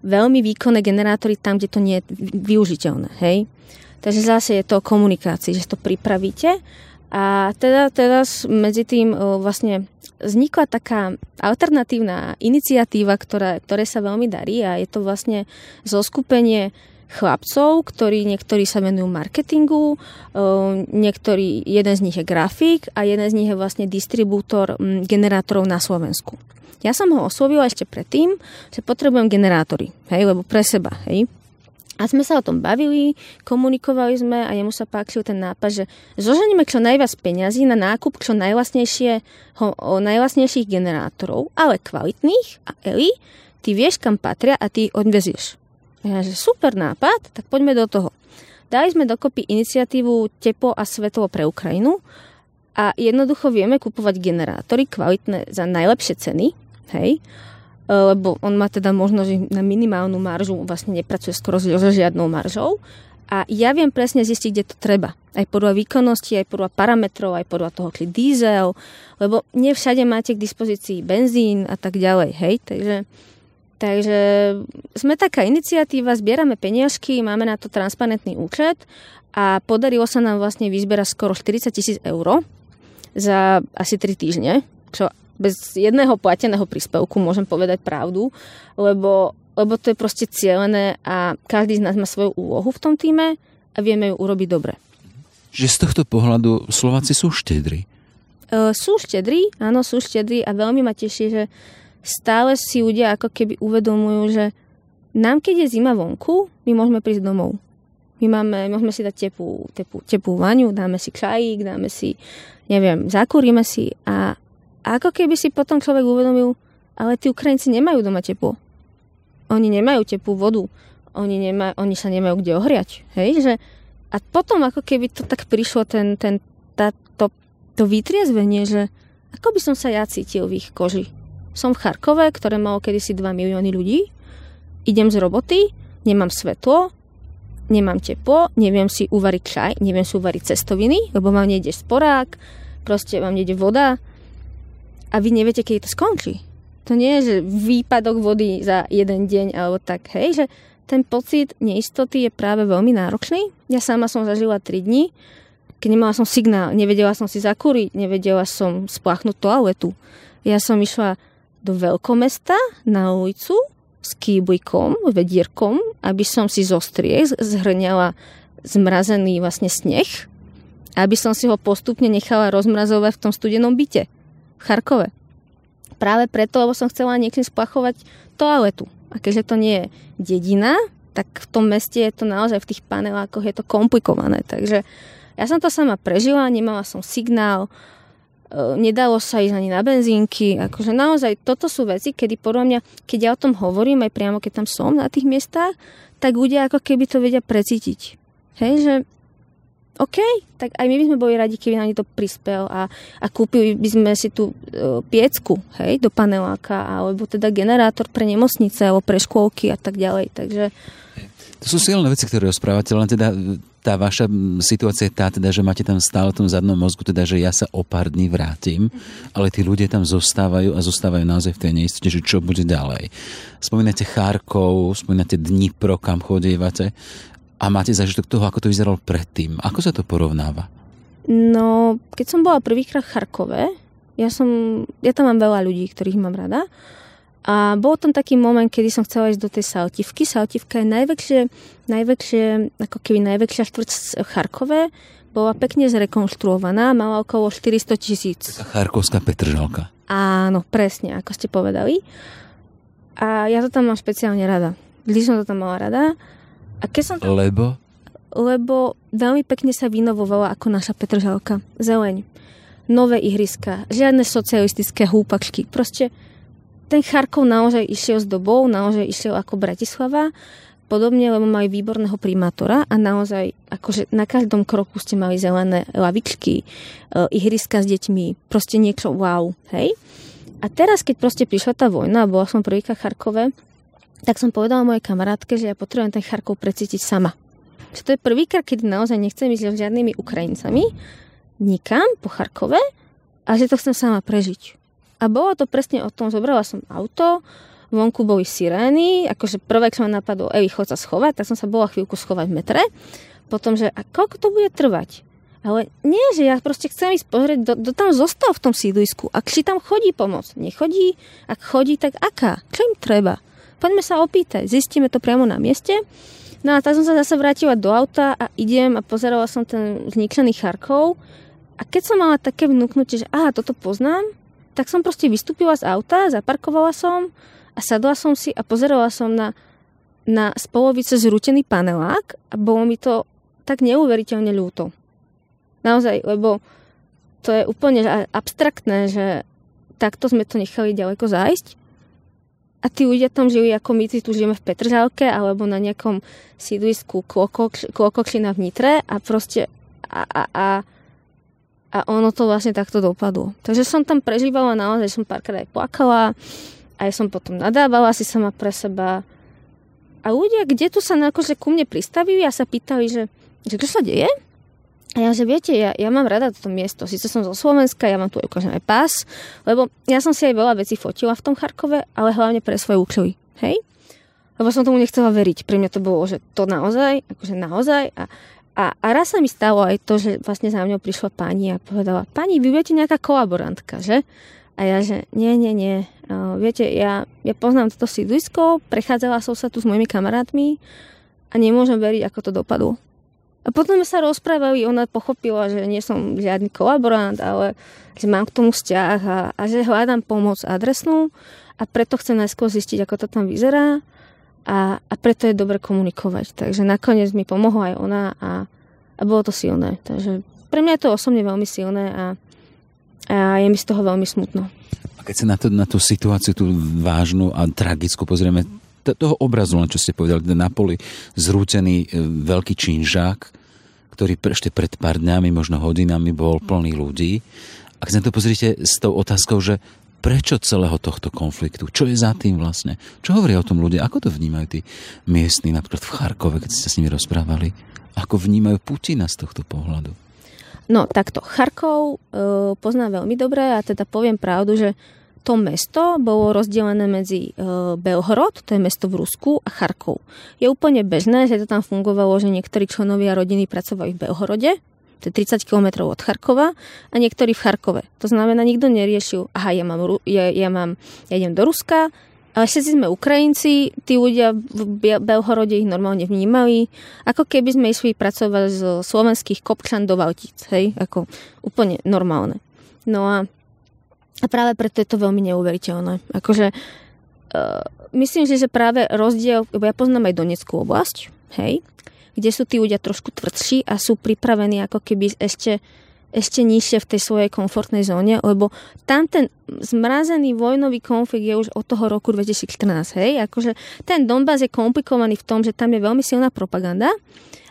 veľmi výkonné generátory tam, kde to nie je využiteľné. Hej? Takže zase je to o komunikácii, že to pripravíte a teda teraz medzi tým vlastne vznikla taká alternatívna iniciatíva, ktorá, ktoré sa veľmi darí a je to vlastne zoskupenie chlapcov, ktorí niektorí sa venujú marketingu, niektorý, jeden z nich je grafik a jeden z nich je vlastne distribútor generátorov na Slovensku. Ja som ho oslovila ešte predtým, že potrebujem generátory, hej, lebo pre seba, hej. A sme sa o tom bavili, komunikovali sme a jemu sa páčil ten nápad, že zoženíme čo najviac peňazí na nákup čo najvlastnejších generátorov, ale kvalitných a Eli, ty vieš, kam patria a ty ich odvezieš. Ja, že super nápad, tak poďme do toho. Dali sme dokopy iniciatívu Teplo a svetlo pre Ukrajinu a jednoducho vieme kupovať generátory kvalitné za najlepšie ceny, hej, lebo on má teda možnosť na minimálnu maržu, vlastne nepracuje skoro so žiadnou maržou. A ja viem presne zistiť, kde to treba. Aj podľa výkonnosti, aj podľa parametrov, aj podľa toho, či diesel, lebo nie všade máte k dispozícii benzín a tak ďalej, hej. Takže, takže sme taká iniciatíva, zbierame peniažky, máme na to transparentný účet a podarilo sa nám vlastne vyzberať skoro 40 tisíc eur za asi 3 týždne, čo bez jedného plateného príspevku, môžem povedať pravdu, lebo, lebo to je proste cieľené a každý z nás má svoju úlohu v tom týme a vieme ju urobiť dobre. Že z tohto pohľadu Slováci sú štedri. E, sú štedri, áno, sú štedri a veľmi ma teší, že stále si ľudia ako keby uvedomujú, že nám keď je zima vonku, my môžeme prísť domov. My máme, môžeme si dať tepú, tepú, tepú vaňu, dáme si čajík, dáme si, neviem, zakúrime si a ako keby si potom človek uvedomil, ale tí Ukrajinci nemajú doma teplo. Oni nemajú teplú vodu. Oni, nema, oni sa nemajú kde ohriať. Hej? Že, a potom ako keby to tak prišlo, ten, ten, tá, to, to vytriezvenie, že ako by som sa ja cítil v ich koži. Som v Charkove, ktoré malo kedysi 2 milióny ľudí. Idem z roboty, nemám svetlo, nemám teplo, neviem si uvariť čaj, neviem si uvariť cestoviny, lebo vám nejde sporák, proste vám nejde voda, a vy neviete, keď to skončí. To nie je, že výpadok vody za jeden deň alebo tak, hej, že ten pocit neistoty je práve veľmi náročný. Ja sama som zažila 3 dní, keď nemala som signál, nevedela som si zakúriť, nevedela som spláchnuť toaletu. Ja som išla do veľkomesta na ulicu s kýblikom, vedierkom, aby som si zo striek zhrňala zmrazený vlastne sneh, aby som si ho postupne nechala rozmrazovať v tom studenom byte Charkove. Práve preto, lebo som chcela niekým splachovať toaletu. A keďže to nie je dedina, tak v tom meste je to naozaj v tých panelákoch je to komplikované. Takže ja som to sama prežila, nemala som signál, e, nedalo sa ísť ani na benzínky. Akože naozaj toto sú veci, kedy podľa mňa, keď ja o tom hovorím, aj priamo keď tam som na tých miestach, tak ľudia ako keby to vedia precítiť. Hej, že OK, tak aj my by sme boli radi, keby nám to prispel a, a kúpili by sme si tú e, piecku, hej, do paneláka, alebo teda generátor pre nemocnice, alebo pre škôlky a tak ďalej. Takže to sú silné veci, ktoré rozprávate, len teda tá vaša situácia je tá, teda, že máte tam stále v tom zadnom mozgu, teda, že ja sa o pár dní vrátim, ale tí ľudia tam zostávajú a zostávajú naozaj v tej neistote, že čo bude ďalej. Spomínate Charkov, spomínate Dnipro, kam chodívate a máte zažitok toho, ako to vyzeralo predtým. Ako sa to porovnáva? No, keď som bola prvýkrát v Charkove, ja, som, ja tam mám veľa ľudí, ktorých mám rada, a bol tam taký moment, kedy som chcela ísť do tej Saltivky. Saltivka je najväčšie, najväčšie ako keby najväčšia štvrť v Charkove. Bola pekne zrekonštruovaná, mala okolo 400 tisíc. Charkovská Petržalka. Áno, presne, ako ste povedali. A ja to tam mám špeciálne rada. Vždy som to tam mala rada. A keď som tam... Lebo? Lebo veľmi pekne sa vynovovala ako naša Petržalka. Zeleň. Nové ihriska. Žiadne socialistické húpačky. Proste ten Charkov naozaj išiel s dobou, naozaj išiel ako Bratislava, podobne, lebo mali výborného primátora a naozaj akože na každom kroku ste mali zelené lavičky, e, ihriska s deťmi, proste niečo wow, hej? A teraz, keď proste prišla tá vojna a bola som prvýka Charkove, tak som povedala mojej kamarátke, že ja potrebujem ten Charkov precítiť sama. Že to je prvýkrát, keď naozaj nechcem ísť s žiadnymi Ukrajincami nikam po Charkove a že to chcem sama prežiť. A bolo to presne o tom, zobrala som auto, vonku boli sirény, akože prvé, čo ma napadlo, Evi, chod sa schovať, tak som sa bola chvíľku schovať v metre. Potom, že a koľko to bude trvať? Ale nie, že ja proste chcem ísť pozrieť, kto tam zostal v tom sídlisku. Ak si tam chodí pomoc, nechodí, ak chodí, tak aká? Čo im treba? Poďme sa opýtať, zistíme to priamo na mieste. No a tak som sa zase vrátila do auta a idem a pozerala som ten zničený Charkov. A keď som mala také vnúknutie, že aha, toto poznám, tak som proste vystúpila z auta, zaparkovala som a sadla som si a pozerala som na, na spolovice zrútený panelák a bolo mi to tak neuveriteľne ľúto. Naozaj, lebo to je úplne abstraktné, že takto sme to nechali ďaleko zájsť. A tí ľudia tam žili ako my tu žijeme v Petržalke alebo na nejakom sídlisku Klokokšina v Nitre a proste a, a, a a ono to vlastne takto dopadlo. Takže som tam prežívala naozaj, som párkrát aj plakala, aj som potom nadávala si sama pre seba. A ľudia, kde tu sa akože ku mne pristavili a sa pýtali, že, že čo sa deje? A ja, že viete, ja, ja mám rada toto miesto. Sice som zo Slovenska, ja mám tu ukážem aj pás, lebo ja som si aj veľa vecí fotila v tom Charkove, ale hlavne pre svoje účely. Hej? Lebo som tomu nechcela veriť. Pre mňa to bolo, že to naozaj, akože naozaj. A a, a raz sa mi stalo aj to, že vlastne za mňou prišla pani a povedala, pani, vy budete nejaká kolaborantka, že? A ja, že nie, nie, nie. Uh, viete, ja, ja poznám toto sídlisko, prechádzala som sa tu s mojimi kamarátmi a nemôžem veriť, ako to dopadlo. A potom sme sa rozprávali, ona pochopila, že nie som žiadny kolaborant, ale že mám k tomu vzťah a, a že hľadám pomoc adresnú a preto chcem najskôr zistiť, ako to tam vyzerá a, a preto je dobre komunikovať. Takže nakoniec mi pomohla aj ona a, a bolo to silné. Takže pre mňa je to osobne veľmi silné a, a je mi z toho veľmi smutno. A keď sa na, to, na tú situáciu, tú vážnu a tragickú pozrieme, toho obrazu, len čo ste povedali, na poli zrútený e, veľký činžák, ktorý ešte pred pár dňami, možno hodinami bol plný ľudí. A keď sa to pozrite s tou otázkou, že prečo celého tohto konfliktu? Čo je za tým vlastne? Čo hovoria o tom ľudia? Ako to vnímajú tí miestni, napríklad v Charkove, keď ste s nimi rozprávali? Ako vnímajú Putina z tohto pohľadu? No takto, Charkov e, poznám veľmi dobre a teda poviem pravdu, že to mesto bolo rozdelené medzi e, Belhorod, to je mesto v Rusku, a Charkov. Je úplne bežné, že to tam fungovalo, že niektorí členovia rodiny pracovali v Belhorode, to je 30 km od Charkova a niektorí v Charkove. To znamená, nikto neriešil, aha, ja, mám, ja, ja, mám, ja idem do Ruska, ale všetci sme Ukrajinci, tí ľudia v Belhorode ich normálne vnímali, ako keby sme išli pracovať z slovenských kopčan do Valtíc, hej, ako úplne normálne. No a, a práve preto je to veľmi neuveriteľné. Akože uh, myslím si, že práve rozdiel, lebo ja poznám aj Donetskú oblasť, hej, kde sú tí ľudia trošku tvrdší a sú pripravení ako keby ešte ešte nižšie v tej svojej komfortnej zóne, lebo tam ten zmrazený vojnový konflikt je už od toho roku 2014, hej? Akože ten Donbass je komplikovaný v tom, že tam je veľmi silná propaganda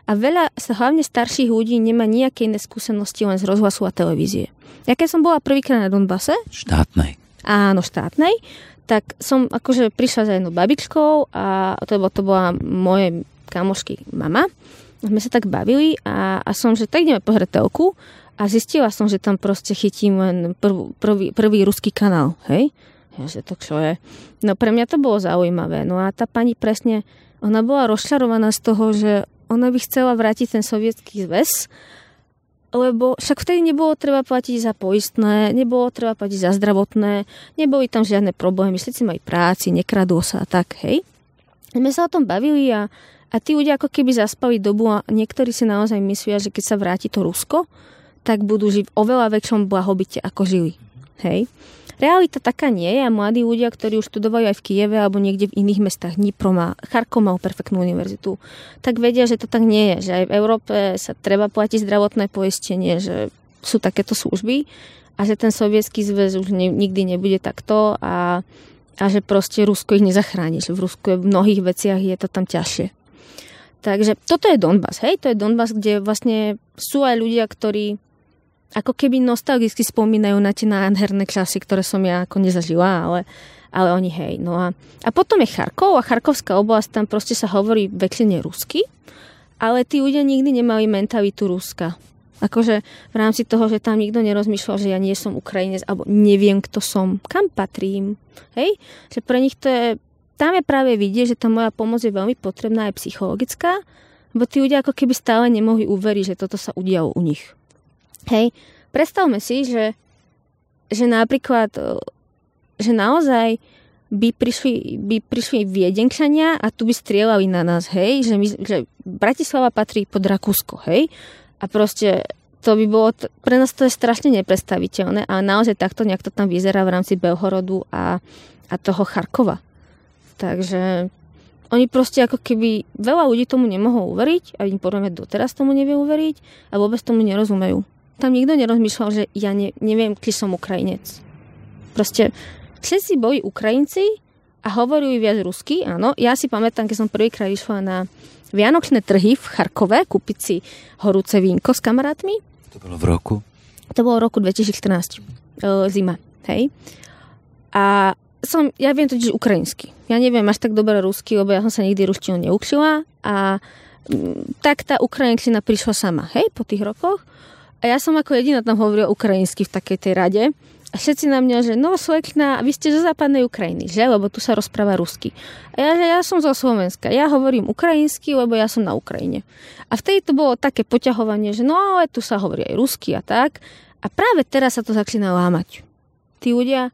a veľa, hlavne starších ľudí, nemá nejaké iné skúsenosti len z rozhlasu a televízie. Ja keď som bola prvýkrát na Donbase... Štátnej. Áno, štátnej. Tak som akože prišla za jednou babičkou a to, to bola moje kamošky mama. Sme sa tak bavili a, a som, že tak ideme pohrať telku a zistila som, že tam proste chytím len prv, prvý, prvý ruský kanál, hej? Ja, že to čo je? No pre mňa to bolo zaujímavé. No a tá pani presne, ona bola rozčarovaná z toho, že ona by chcela vrátiť ten sovietský zväz, lebo však vtedy nebolo treba platiť za poistné, nebolo treba platiť za zdravotné, neboli tam žiadne problémy, všetci mali práci, nekradlo sa a tak, hej. My sa o tom bavili a, a tí ľudia ako keby zaspali dobu a niektorí si naozaj myslia, že keď sa vráti to Rusko, tak budú žiť v oveľa väčšom blahobite, ako žili. Hej. Realita taká nie je a mladí ľudia, ktorí už študovali aj v Kieve alebo niekde v iných mestách, Dnipro má, Charkov mal perfektnú univerzitu, tak vedia, že to tak nie je, že aj v Európe sa treba platiť zdravotné poistenie, že sú takéto služby a že ten sovietský zväz už ne, nikdy nebude takto a, a že proste Rusko ich nezachráni, že v Rusku v mnohých veciach je to tam ťažšie. Takže toto je Donbass, hej, to je Donbass, kde vlastne sú aj ľudia, ktorí ako keby nostalgicky spomínajú na tie nádherné časy, ktoré som ja ako nezažila, ale, ale oni hej. No a, a potom je Charkov a Charkovská oblasť, tam proste sa hovorí väčšine rusky, ale tí ľudia nikdy nemali mentalitu Ruska. Akože v rámci toho, že tam nikto nerozmýšľal, že ja nie som Ukrajinec, alebo neviem, kto som, kam patrím. Hej? Že pre nich to je, tam je práve vidieť, že tá moja pomoc je veľmi potrebná aj psychologická, lebo tí ľudia ako keby stále nemohli uveriť, že toto sa udialo u nich. Hej, predstavme si, že, že napríklad, e, že naozaj by prišli, by prišli viedenčania a tu by strieľali na nás, hej, že, my, že Bratislava patrí pod Rakúsko, hej, a proste to by bolo, pre nás to je strašne nepredstaviteľné a naozaj takto nejak to tam vyzerá v rámci Belhorodu a, a toho Charkova. Takže oni proste ako keby veľa ľudí tomu nemohol uveriť a im podľa doteraz tomu nevie uveriť a vôbec tomu nerozumejú tam nikto nerozmýšľal, že ja ne, neviem, či som Ukrajinec. Proste všetci boli Ukrajinci a hovorili viac rusky, áno. Ja si pamätám, keď som prvýkrát išla na Vianočné trhy v Charkove, kúpiť si horúce vínko s kamarátmi. To bolo v roku? To bolo v roku 2014. E, zima, hej. A som, ja viem totiž ukrajinsky. Ja neviem až tak dobre rusky, lebo ja som sa nikdy ruštinu neučila a tak tá ukrajinčina prišla sama, hej, po tých rokoch. A ja som ako jediná tam hovorila ukrajinsky v takej tej rade. A všetci na mňa, že no Slekna, vy ste zo západnej Ukrajiny, že? Lebo tu sa rozpráva rusky. A ja, že ja som zo Slovenska. Ja hovorím ukrajinsky, lebo ja som na Ukrajine. A vtedy to bolo také poťahovanie, že no ale tu sa hovorí aj rusky a tak. A práve teraz sa to začína lámať. Tí ľudia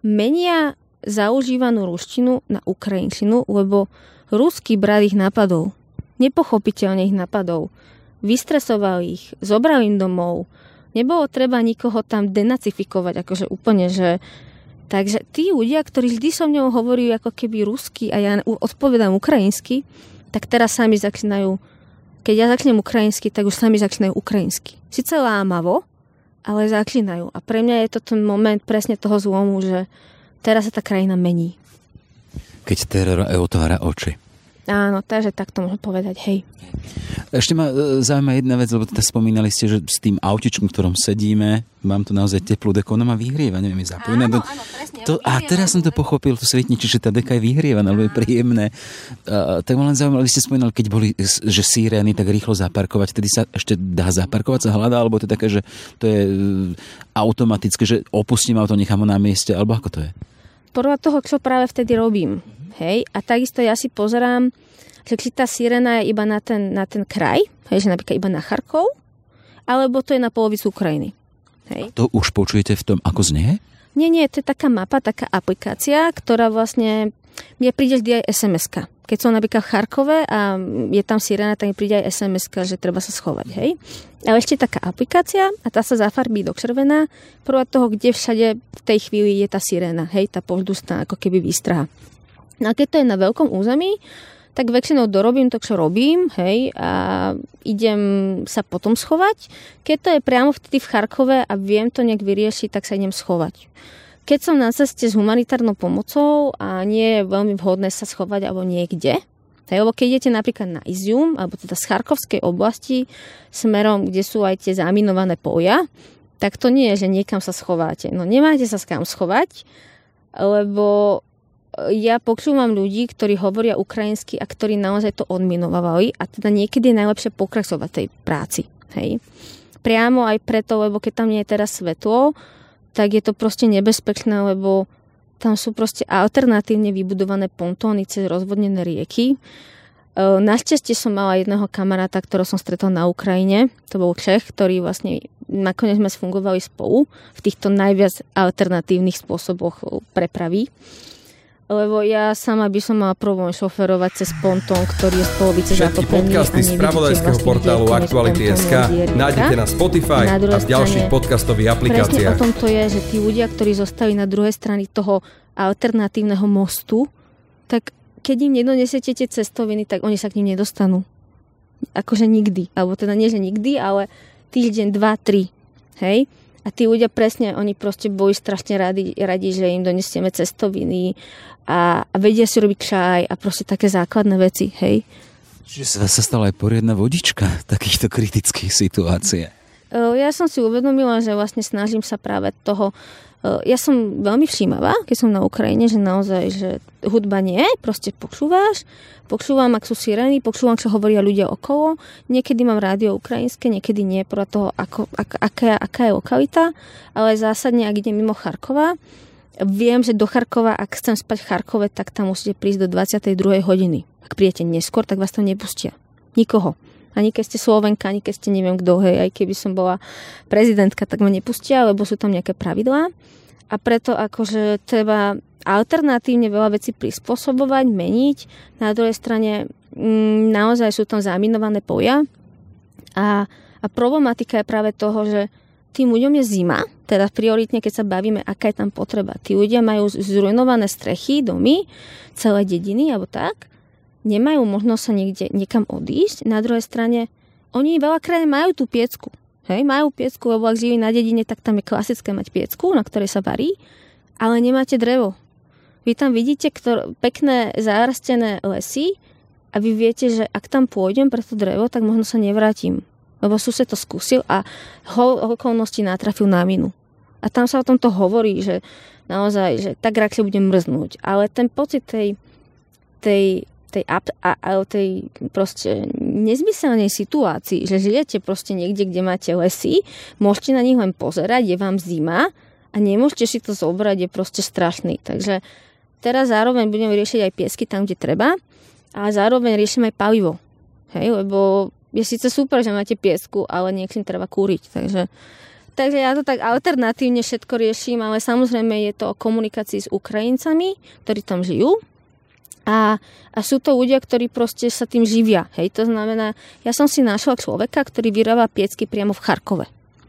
menia zaužívanú ruštinu na ukrajinčinu, lebo ruský brat ich napadol. Nepochopiteľne ich napadol vystresoval ich, zobral im domov. Nebolo treba nikoho tam denacifikovať, akože úplne, že... Takže tí ľudia, ktorí vždy so mnou hovorí ako keby rusky a ja odpovedám ukrajinsky, tak teraz sami začínajú, keď ja začnem ukrajinsky, tak už sami začínajú ukrajinsky. Sice lámavo, ale začínajú. A pre mňa je to ten moment presne toho zlomu, že teraz sa tá krajina mení. Keď teror otvára oči. Áno, takže tak to môžem povedať, hej. Ešte ma e, zaujíma jedna vec, lebo teda spomínali ste, že s tým autičkom, v ktorom sedíme, mám tu naozaj teplú deku, ona ma vyhrieva, neviem, je zapojená. Áno, áno, presne. To, a teraz som to pochopil, to svietniči, že tá deka je vyhrievaná, alebo je príjemné. Uh, tak ma len zaujímalo, vy ste spomínali, keď boli, že sírény, tak rýchlo zaparkovať, vtedy sa ešte dá zaparkovať, sa hľadá, alebo to je také, že to je uh, automatické, že opustím auto, nechám ho na mieste, alebo ako to je? Podľa toho, čo práve vtedy robím. Hej? A takisto ja si pozerám, že či tá sirena je iba na ten, na ten kraj, hej, že napríklad iba na Charkov, alebo to je na polovicu Ukrajiny. Hej. A to už počujete v tom, ako znie? Nie, nie, to je taká mapa, taká aplikácia, ktorá vlastne, mne príde vždy aj sms Keď som napríklad v Charkove a je tam sirena, tak mi príde aj sms že treba sa schovať, hej. Ale ešte taká aplikácia a tá sa zafarbí do červená podľa toho, kde všade v tej chvíli je tá sirena, hej, tá povzdusná ako keby výstraha. No a keď to je na veľkom území, tak väčšinou dorobím to, čo robím, hej, a idem sa potom schovať. Keď to je priamo vtedy v Charkove a viem to nejak vyriešiť, tak sa idem schovať. Keď som na ceste s humanitárnou pomocou a nie je veľmi vhodné sa schovať alebo niekde, hej, lebo keď idete napríklad na Izium, alebo teda z Charkovskej oblasti, smerom, kde sú aj tie zaminované poja, tak to nie je, že niekam sa schováte. No nemáte sa s kam schovať, lebo ja počúvam ľudí, ktorí hovoria ukrajinsky a ktorí naozaj to odminovali a teda niekedy je najlepšie pokračovať tej práci. Hej. Priamo aj preto, lebo keď tam nie je teraz svetlo, tak je to proste nebezpečné, lebo tam sú proste alternatívne vybudované pontóny cez rozvodnené rieky. E, našťastie som mala jedného kamaráta, ktorého som stretol na Ukrajine. To bol Čech, ktorý vlastne nakoniec sme fungovali spolu v týchto najviac alternatívnych spôsoboch prepravy lebo ja sama by som mala problém šoferovať cez pontón, ktorý je z polovice Všetky podcasty z pravodajského vlastne portálu Aktuality.sk nájdete na Spotify na a v ďalších podcastových aplikáciách. Presne o tom to je, že tí ľudia, ktorí zostali na druhej strane toho alternatívneho mostu, tak keď im nedonesiete tie cestoviny, tak oni sa k ním nedostanú. Akože nikdy. Alebo teda nie, že nikdy, ale týždeň, dva, tri. Hej? A tí ľudia presne, oni proste boli strašne radi, radi že im donesieme cestoviny a, a vedia si robiť čaj a proste také základné veci, hej. Čiže sa, stala aj poriadna vodička takýchto kritických situáciách. Ja som si uvedomila, že vlastne snažím sa práve toho ja som veľmi všímavá, keď som na Ukrajine, že naozaj, že hudba nie, proste počúvaš, počúvam, ak sú sirény, počúvam, čo hovoria ľudia okolo, niekedy mám rádio ukrajinské, niekedy nie, podľa toho, ako, ak, aká, aká je lokalita, ale zásadne, ak idem mimo Charkova, viem, že do Charkova, ak chcem spať v Charkove, tak tam musíte prísť do 22. hodiny. Ak príjete neskôr, tak vás tam nepustia. Nikoho. Ani keď ste Slovenka, ani keď ste neviem kto, hej, aj keby som bola prezidentka, tak ma nepustia, lebo sú tam nejaké pravidlá. A preto akože treba alternatívne veľa vecí prispôsobovať, meniť. Na druhej strane m, mm, naozaj sú tam zaminované poja. A, a problematika je práve toho, že tým ľuďom je zima, teda prioritne, keď sa bavíme, aká je tam potreba. Tí ľudia majú zrujnované strechy, domy, celé dediny alebo tak nemajú možnosť sa niekde niekam odísť. Na druhej strane, oni veľakrát majú tú piecku. Hej, majú piecku, lebo ak žijú na dedine, tak tam je klasické mať piecku, na ktorej sa varí, ale nemáte drevo. Vy tam vidíte ktor- pekné zarastené lesy a vy viete, že ak tam pôjdem pre to drevo, tak možno sa nevrátim. Lebo sused to skúsil a ho- okolnosti natrafil na minu. A tam sa o tomto hovorí, že naozaj, že tak radšej budem mrznúť. Ale ten pocit tej, tej tej, a, a, a tej proste nezmyselnej situácii, že žijete proste niekde, kde máte lesy, môžete na nich len pozerať, je vám zima a nemôžete si to zobrať, je proste strašný. Takže teraz zároveň budeme riešiť aj piesky tam, kde treba a zároveň riešim aj palivo. Hej, lebo je síce super, že máte piesku, ale niekým treba kúriť. Takže, takže ja to tak alternatívne všetko riešim, ale samozrejme je to o komunikácii s Ukrajincami, ktorí tam žijú a, a sú to ľudia, ktorí proste sa tým živia. Hej, to znamená, ja som si našla človeka, ktorý vyrába piecky priamo v Charkove.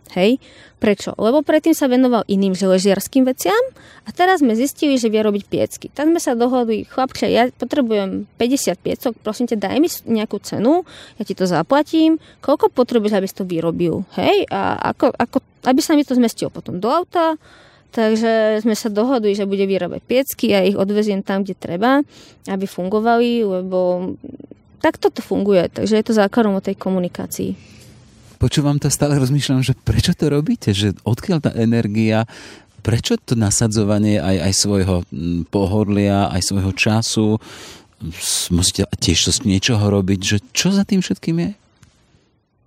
Hej, prečo? Lebo predtým sa venoval iným želežiarským veciam a teraz sme zistili, že vie robiť piecky. Tak sme sa dohodli, chlapče, ja potrebujem 50 piecok, prosím ťa, daj mi nejakú cenu, ja ti to zaplatím, koľko potrebuješ, aby si to vyrobil, hej, a ako, ako, aby sa mi to zmestilo potom do auta, Takže sme sa dohodli, že bude vyrábať piecky a ich odveziem tam, kde treba, aby fungovali, lebo takto to funguje. Takže je to základom o tej komunikácii. Počúvam to stále rozmýšľam, že prečo to robíte? Že odkiaľ tá energia, prečo to nasadzovanie aj, aj svojho pohodlia, aj svojho času, musíte tiež to z niečoho robiť, že čo za tým všetkým je?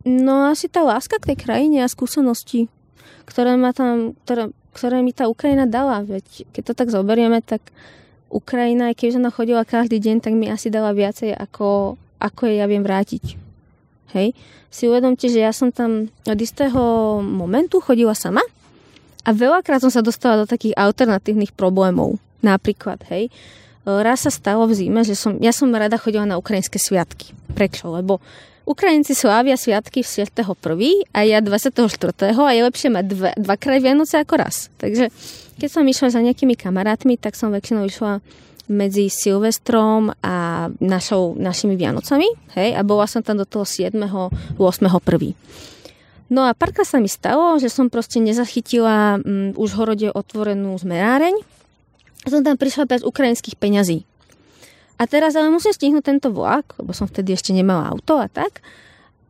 No asi tá láska k tej krajine a skúsenosti, ktoré ma tam, ktoré ktoré mi tá Ukrajina dala. Veď keď to tak zoberieme, tak Ukrajina, aj keď ona chodila každý deň, tak mi asi dala viacej, ako, ako jej ja viem vrátiť. Hej. Si uvedomte, že ja som tam od istého momentu chodila sama a veľakrát som sa dostala do takých alternatívnych problémov. Napríklad, hej, raz sa stalo v zime, že som, ja som rada chodila na ukrajinské sviatky. Prečo? Lebo Ukrajinci slávia sviatky 7.1. a ja 24. a je lepšie mať dva, dvakrát Vianoce ako raz. Takže keď som išla za nejakými kamarátmi, tak som väčšinou išla medzi Silvestrom a našou, našimi Vianocami, hej, a bola som tam do toho 7. 8. 1. No a párkrát sa mi stalo, že som proste nezachytila um, už horode otvorenú zmeráreň. Som tam prišla bez ukrajinských peňazí. A teraz ale musím stihnúť tento vlak, lebo som vtedy ešte nemala auto a tak.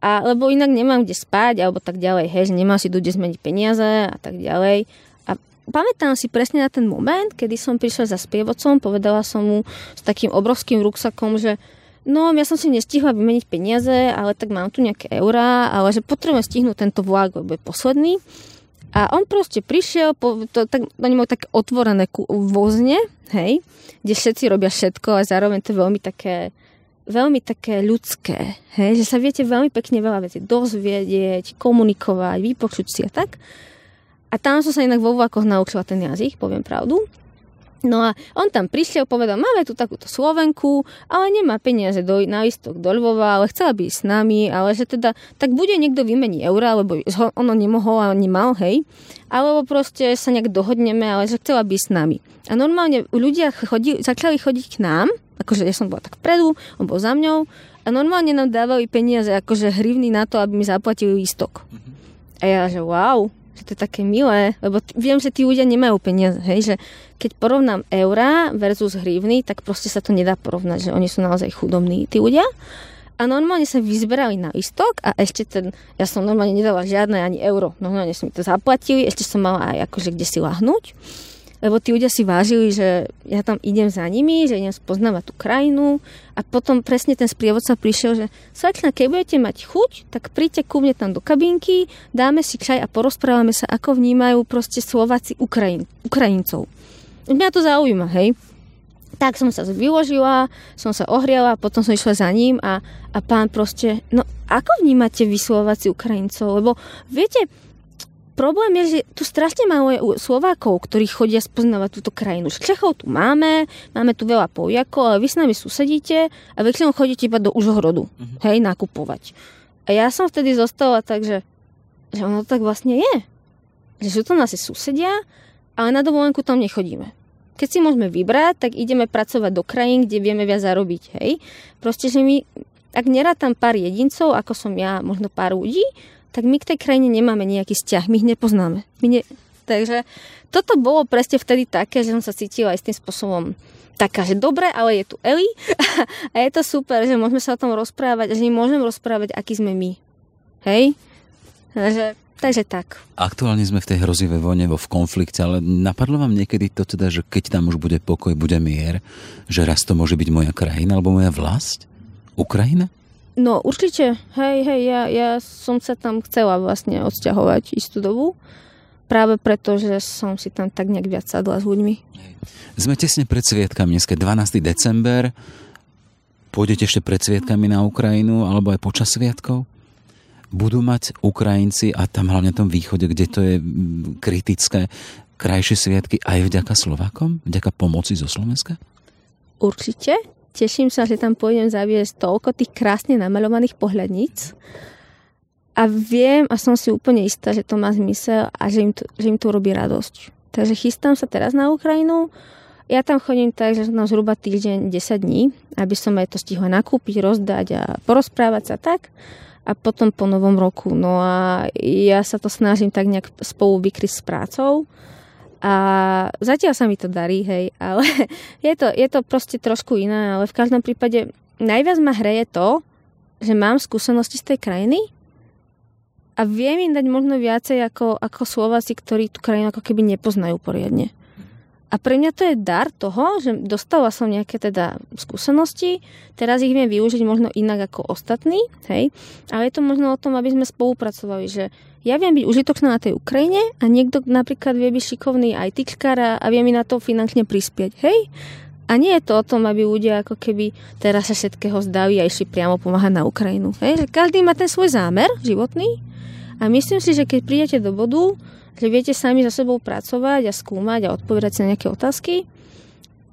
A, lebo inak nemám kde spať, alebo tak ďalej, hej, že nemám si tu kde zmeniť peniaze a tak ďalej. A pamätám si presne na ten moment, kedy som prišla za sprievodcom, povedala som mu s takým obrovským ruksakom, že no ja som si nestihla vymeniť peniaze, ale tak mám tu nejaké eurá, ale že potrebujem stihnúť tento vlak, lebo je posledný. A on proste prišiel, po, to, tak, oni majú také otvorené vozne, hej, kde všetci robia všetko a zároveň to je veľmi také, veľmi také ľudské, hej, že sa viete veľmi pekne veľa vecí dozvedieť, komunikovať, vypočuť si a tak. A tam som sa inak vo vlakoch naučila ten jazyk, poviem pravdu. No a on tam prišiel, povedal, máme tu takúto Slovenku, ale nemá peniaze do, na istok do Lvova, ale chcela by ísť s nami, ale že teda, tak bude niekto vymení eurá, lebo ono nemohol a nemal, hej, alebo proste sa nejak dohodneme, ale že chcela by ísť s nami. A normálne ľudia chodí, začali chodiť k nám, akože ja som bola tak vpredu, on bol za mňou, a normálne nám dávali peniaze, akože hrivny na to, aby mi zaplatili istok. A ja, že wow, že to je také milé, lebo t- viem, že tí ľudia nemajú peniaze, hej, že keď porovnám eurá versus hrivny, tak proste sa to nedá porovnať, že oni sú naozaj chudobní, tí ľudia. A normálne sa vyzberali na istok a ešte ten, ja som normálne nedala žiadne ani euro, normálne som mi to zaplatili, ešte som mala aj akože kde si lahnúť lebo tí ľudia si vážili, že ja tam idem za nimi, že idem spoznávať tú krajinu a potom presne ten sprievodca prišiel, že Svetlana, keď budete mať chuť, tak príďte ku mne tam do kabinky, dáme si čaj a porozprávame sa, ako vnímajú proste Slováci Ukrajin, Ukrajincov. Mňa to zaujíma, hej. Tak som sa vyložila, som sa ohriala, potom som išla za ním a, a pán proste, no ako vnímate vy Slováci Ukrajincov? Lebo viete, problém je, že tu strašne málo je Slovákov, ktorí chodia spoznávať túto krajinu. Čechov tu máme, máme tu veľa Poliakov, ale vy s nami susedíte a väčšinou chodíte iba do Užhorodu, uh-huh. hej, nakupovať. A ja som vtedy zostala tak, že, že ono tak vlastne je. Že sú to nasi susedia, ale na dovolenku tam nechodíme. Keď si môžeme vybrať, tak ideme pracovať do krajín, kde vieme viac zarobiť, hej. Proste, že my, ak tam pár jedincov, ako som ja, možno pár ľudí, tak my k tej krajine nemáme nejaký vzťah, my ich nepoznáme. My ne... Takže toto bolo presne vtedy také, že som sa cítila aj s tým spôsobom taká, že dobre, ale je tu Eli [LAUGHS] a je to super, že môžeme sa o tom rozprávať a že môžeme rozprávať, aký sme my. Hej? Takže, takže tak. Aktuálne sme v tej hrozivej vojne, vo v konflikte, ale napadlo vám niekedy to teda, že keď tam už bude pokoj, bude mier, že raz to môže byť moja krajina alebo moja vlast? Ukrajina? No určite, hej, hej, ja, ja som sa tam chcela vlastne odsťahovať istú dobu, práve preto, že som si tam tak nejak viac sadla s ľuďmi. Sme tesne pred Svietkami, dneska 12. december, pôjdete ešte pred Svietkami na Ukrajinu, alebo aj počas Sviatkov? Budú mať Ukrajinci, a tam hlavne na tom východe, kde to je kritické, krajšie sviatky aj vďaka Slovákom? Vďaka pomoci zo Slovenska? Určite teším sa, že tam pôjdem zaviesť toľko tých krásne namalovaných pohľadníc. A viem a som si úplne istá, že to má zmysel a že im to, že im to robí radosť. Takže chystám sa teraz na Ukrajinu. Ja tam chodím tak, že som zhruba týždeň, 10 dní, aby som aj to stihla nakúpiť, rozdať a porozprávať sa tak. A potom po novom roku. No a ja sa to snažím tak nejak spolu vykryť s prácou a zatiaľ sa mi to darí, hej, ale [LAUGHS] je to, je to proste trošku iné, ale v každom prípade najviac ma hreje to, že mám skúsenosti z tej krajiny a viem im dať možno viacej ako, ako Slováci, ktorí tú krajinu ako keby nepoznajú poriadne. A pre mňa to je dar toho, že dostala som nejaké teda skúsenosti, teraz ich viem využiť možno inak ako ostatní, hej, ale je to možno o tom, aby sme spolupracovali, že ja viem byť užitočná na tej Ukrajine a niekto napríklad vie byť šikovný aj tyčkár a vie mi na to finančne prispieť. Hej? A nie je to o tom, aby ľudia ako keby teraz sa všetkého zdali a išli priamo pomáhať na Ukrajinu. Hej? Každý má ten svoj zámer životný a myslím si, že keď prídete do bodu, že viete sami za sebou pracovať a skúmať a odpovedať si na nejaké otázky,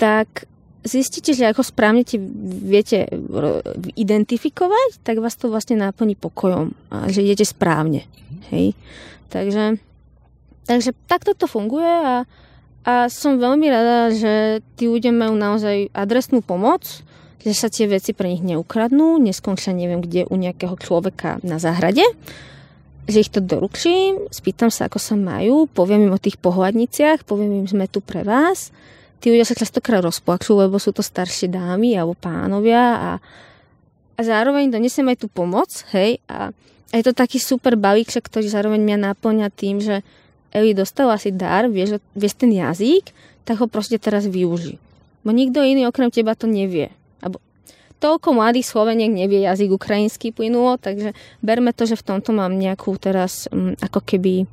tak zistíte, že ako správne ti viete identifikovať, tak vás to vlastne náplní pokojom a že idete správne. Hej. Takže, takže takto to funguje a, A som veľmi rada, že tí ľudia majú naozaj adresnú pomoc, že sa tie veci pre nich neukradnú, neskončia neviem kde u nejakého človeka na záhrade, že ich to doručím, spýtam sa, ako sa majú, poviem im o tých pohľadniciach, poviem im, sme tu pre vás. Tí ľudia sa častokrát rozplačú, lebo sú to staršie dámy alebo pánovia a, a zároveň donesem aj tú pomoc, hej, a, a je to taký super balík, ktorý zároveň mňa naplňa tým, že Eli dostala si dar, vieš, vieš ten jazyk, tak ho proste teraz využi. Bo nikto iný okrem teba to nevie toľko mladých Sloveniek nevie jazyk ukrajinský plynulo, takže berme to, že v tomto mám nejakú teraz m, mm, ako keby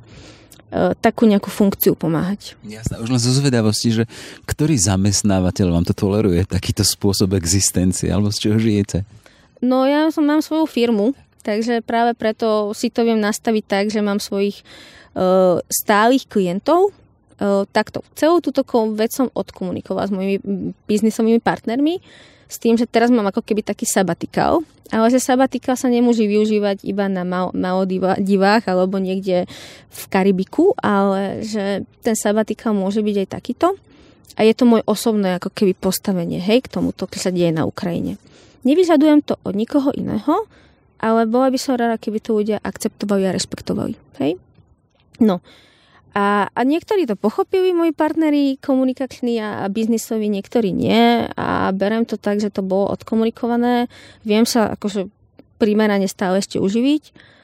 takú nejakú funkciu pomáhať. Jasné, už len zo zvedavosti, že ktorý zamestnávateľ vám to toleruje, takýto spôsob existencie, alebo z čoho žijete? No ja som, mám svoju firmu, takže práve preto si to viem nastaviť tak, že mám svojich uh, stálych klientov, uh, takto celú túto vec som odkomunikovala s mojimi biznisovými partnermi, s tým, že teraz mám ako keby taký sabatikál, ale že sabatikál sa nemôže využívať iba na Maledivách alebo niekde v Karibiku, ale že ten sabatikál môže byť aj takýto. A je to môj osobné ako keby postavenie, hej, k tomuto, čo sa deje na Ukrajine. Nevyžadujem to od nikoho iného, ale bola by som rada, keby to ľudia akceptovali a respektovali, hej. No, a, a niektorí to pochopili, moji partneri komunikační a, biznisoví, niektorí nie. A berem to tak, že to bolo odkomunikované. Viem sa akože primerane stále ešte uživiť.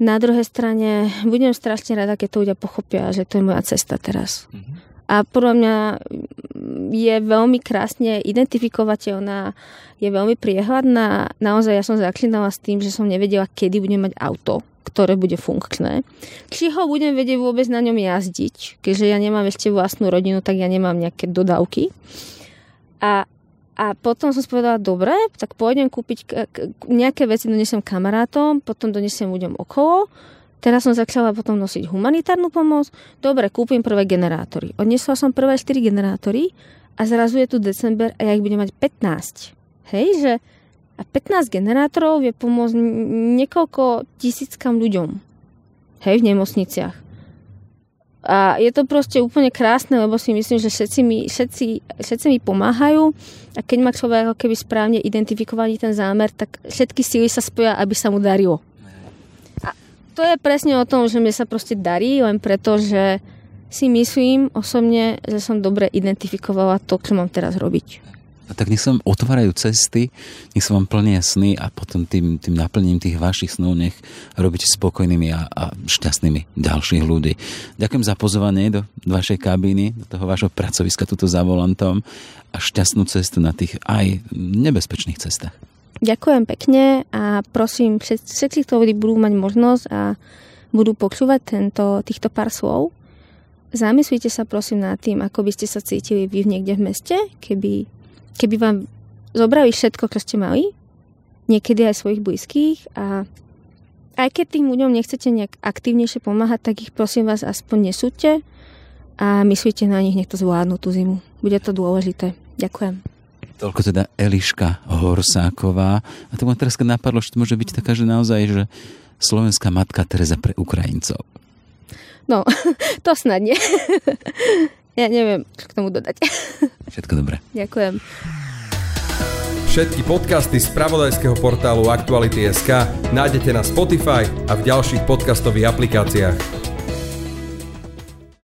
Na druhej strane budem strašne rada, keď to ľudia pochopia, že to je moja cesta teraz. Mm-hmm. A podľa mňa je veľmi krásne identifikovateľná, je veľmi priehľadná. Naozaj ja som zaklínala s tým, že som nevedela, kedy budem mať auto ktoré bude funkčné. Či ho budem vedieť vôbec na ňom jazdiť, keďže ja nemám ešte vlastnú rodinu, tak ja nemám nejaké dodávky. A, a potom som spovedala, dobre, tak pôjdem kúpiť nejaké veci, donesem kamarátom, potom donesem ľuďom okolo. Teraz som začala potom nosiť humanitárnu pomoc. Dobre, kúpim prvé generátory. Odnesla som prvé 4 generátory a zrazu je tu december a ja ich budem mať 15. Hej, že a 15 generátorov vie pomôcť niekoľko tisíckam ľuďom. Hej, v nemocniciach. A je to proste úplne krásne, lebo si myslím, že všetci mi, všetci, všetci mi pomáhajú a keď má človek ako keby správne identifikovaný ten zámer, tak všetky síly sa spoja, aby sa mu darilo. A to je presne o tom, že mi sa proste darí, len preto, že si myslím osobne, že som dobre identifikovala to, čo mám teraz robiť tak nech sa vám otvárajú cesty, nech sa vám plnia sny a potom tým, tým naplnením tých vašich snov nech robíte spokojnými a, a šťastnými ďalších ľudí. Ďakujem za pozvanie do vašej kabíny, do toho vášho pracoviska tuto za volantom a šťastnú cestu na tých aj nebezpečných cestách. Ďakujem pekne a prosím všetci, ktorí budú mať možnosť a budú počúvať tento, týchto pár slov, zamyslite sa prosím nad tým, ako by ste sa cítili vy niekde v meste, keby keby vám zobrali všetko, čo ste mali, niekedy aj svojich blízkych a aj keď tým ľuďom nechcete nejak aktívnejšie pomáhať, tak ich prosím vás aspoň nesúďte a myslíte na nich, nech to zvládnu tú zimu. Bude to dôležité. Ďakujem. Toľko teda Eliška Horsáková. A to ma teraz napadlo, že to môže byť taká, že naozaj, že slovenská matka Teresa pre Ukrajincov. No, [LAUGHS] to snad nie. [LAUGHS] Ja neviem, čo k tomu dodať. [LAUGHS] Všetko dobré. Ďakujem. Všetky podcasty z pravodajského portálu Aktuality.sk nájdete na Spotify a v ďalších podcastových aplikáciách.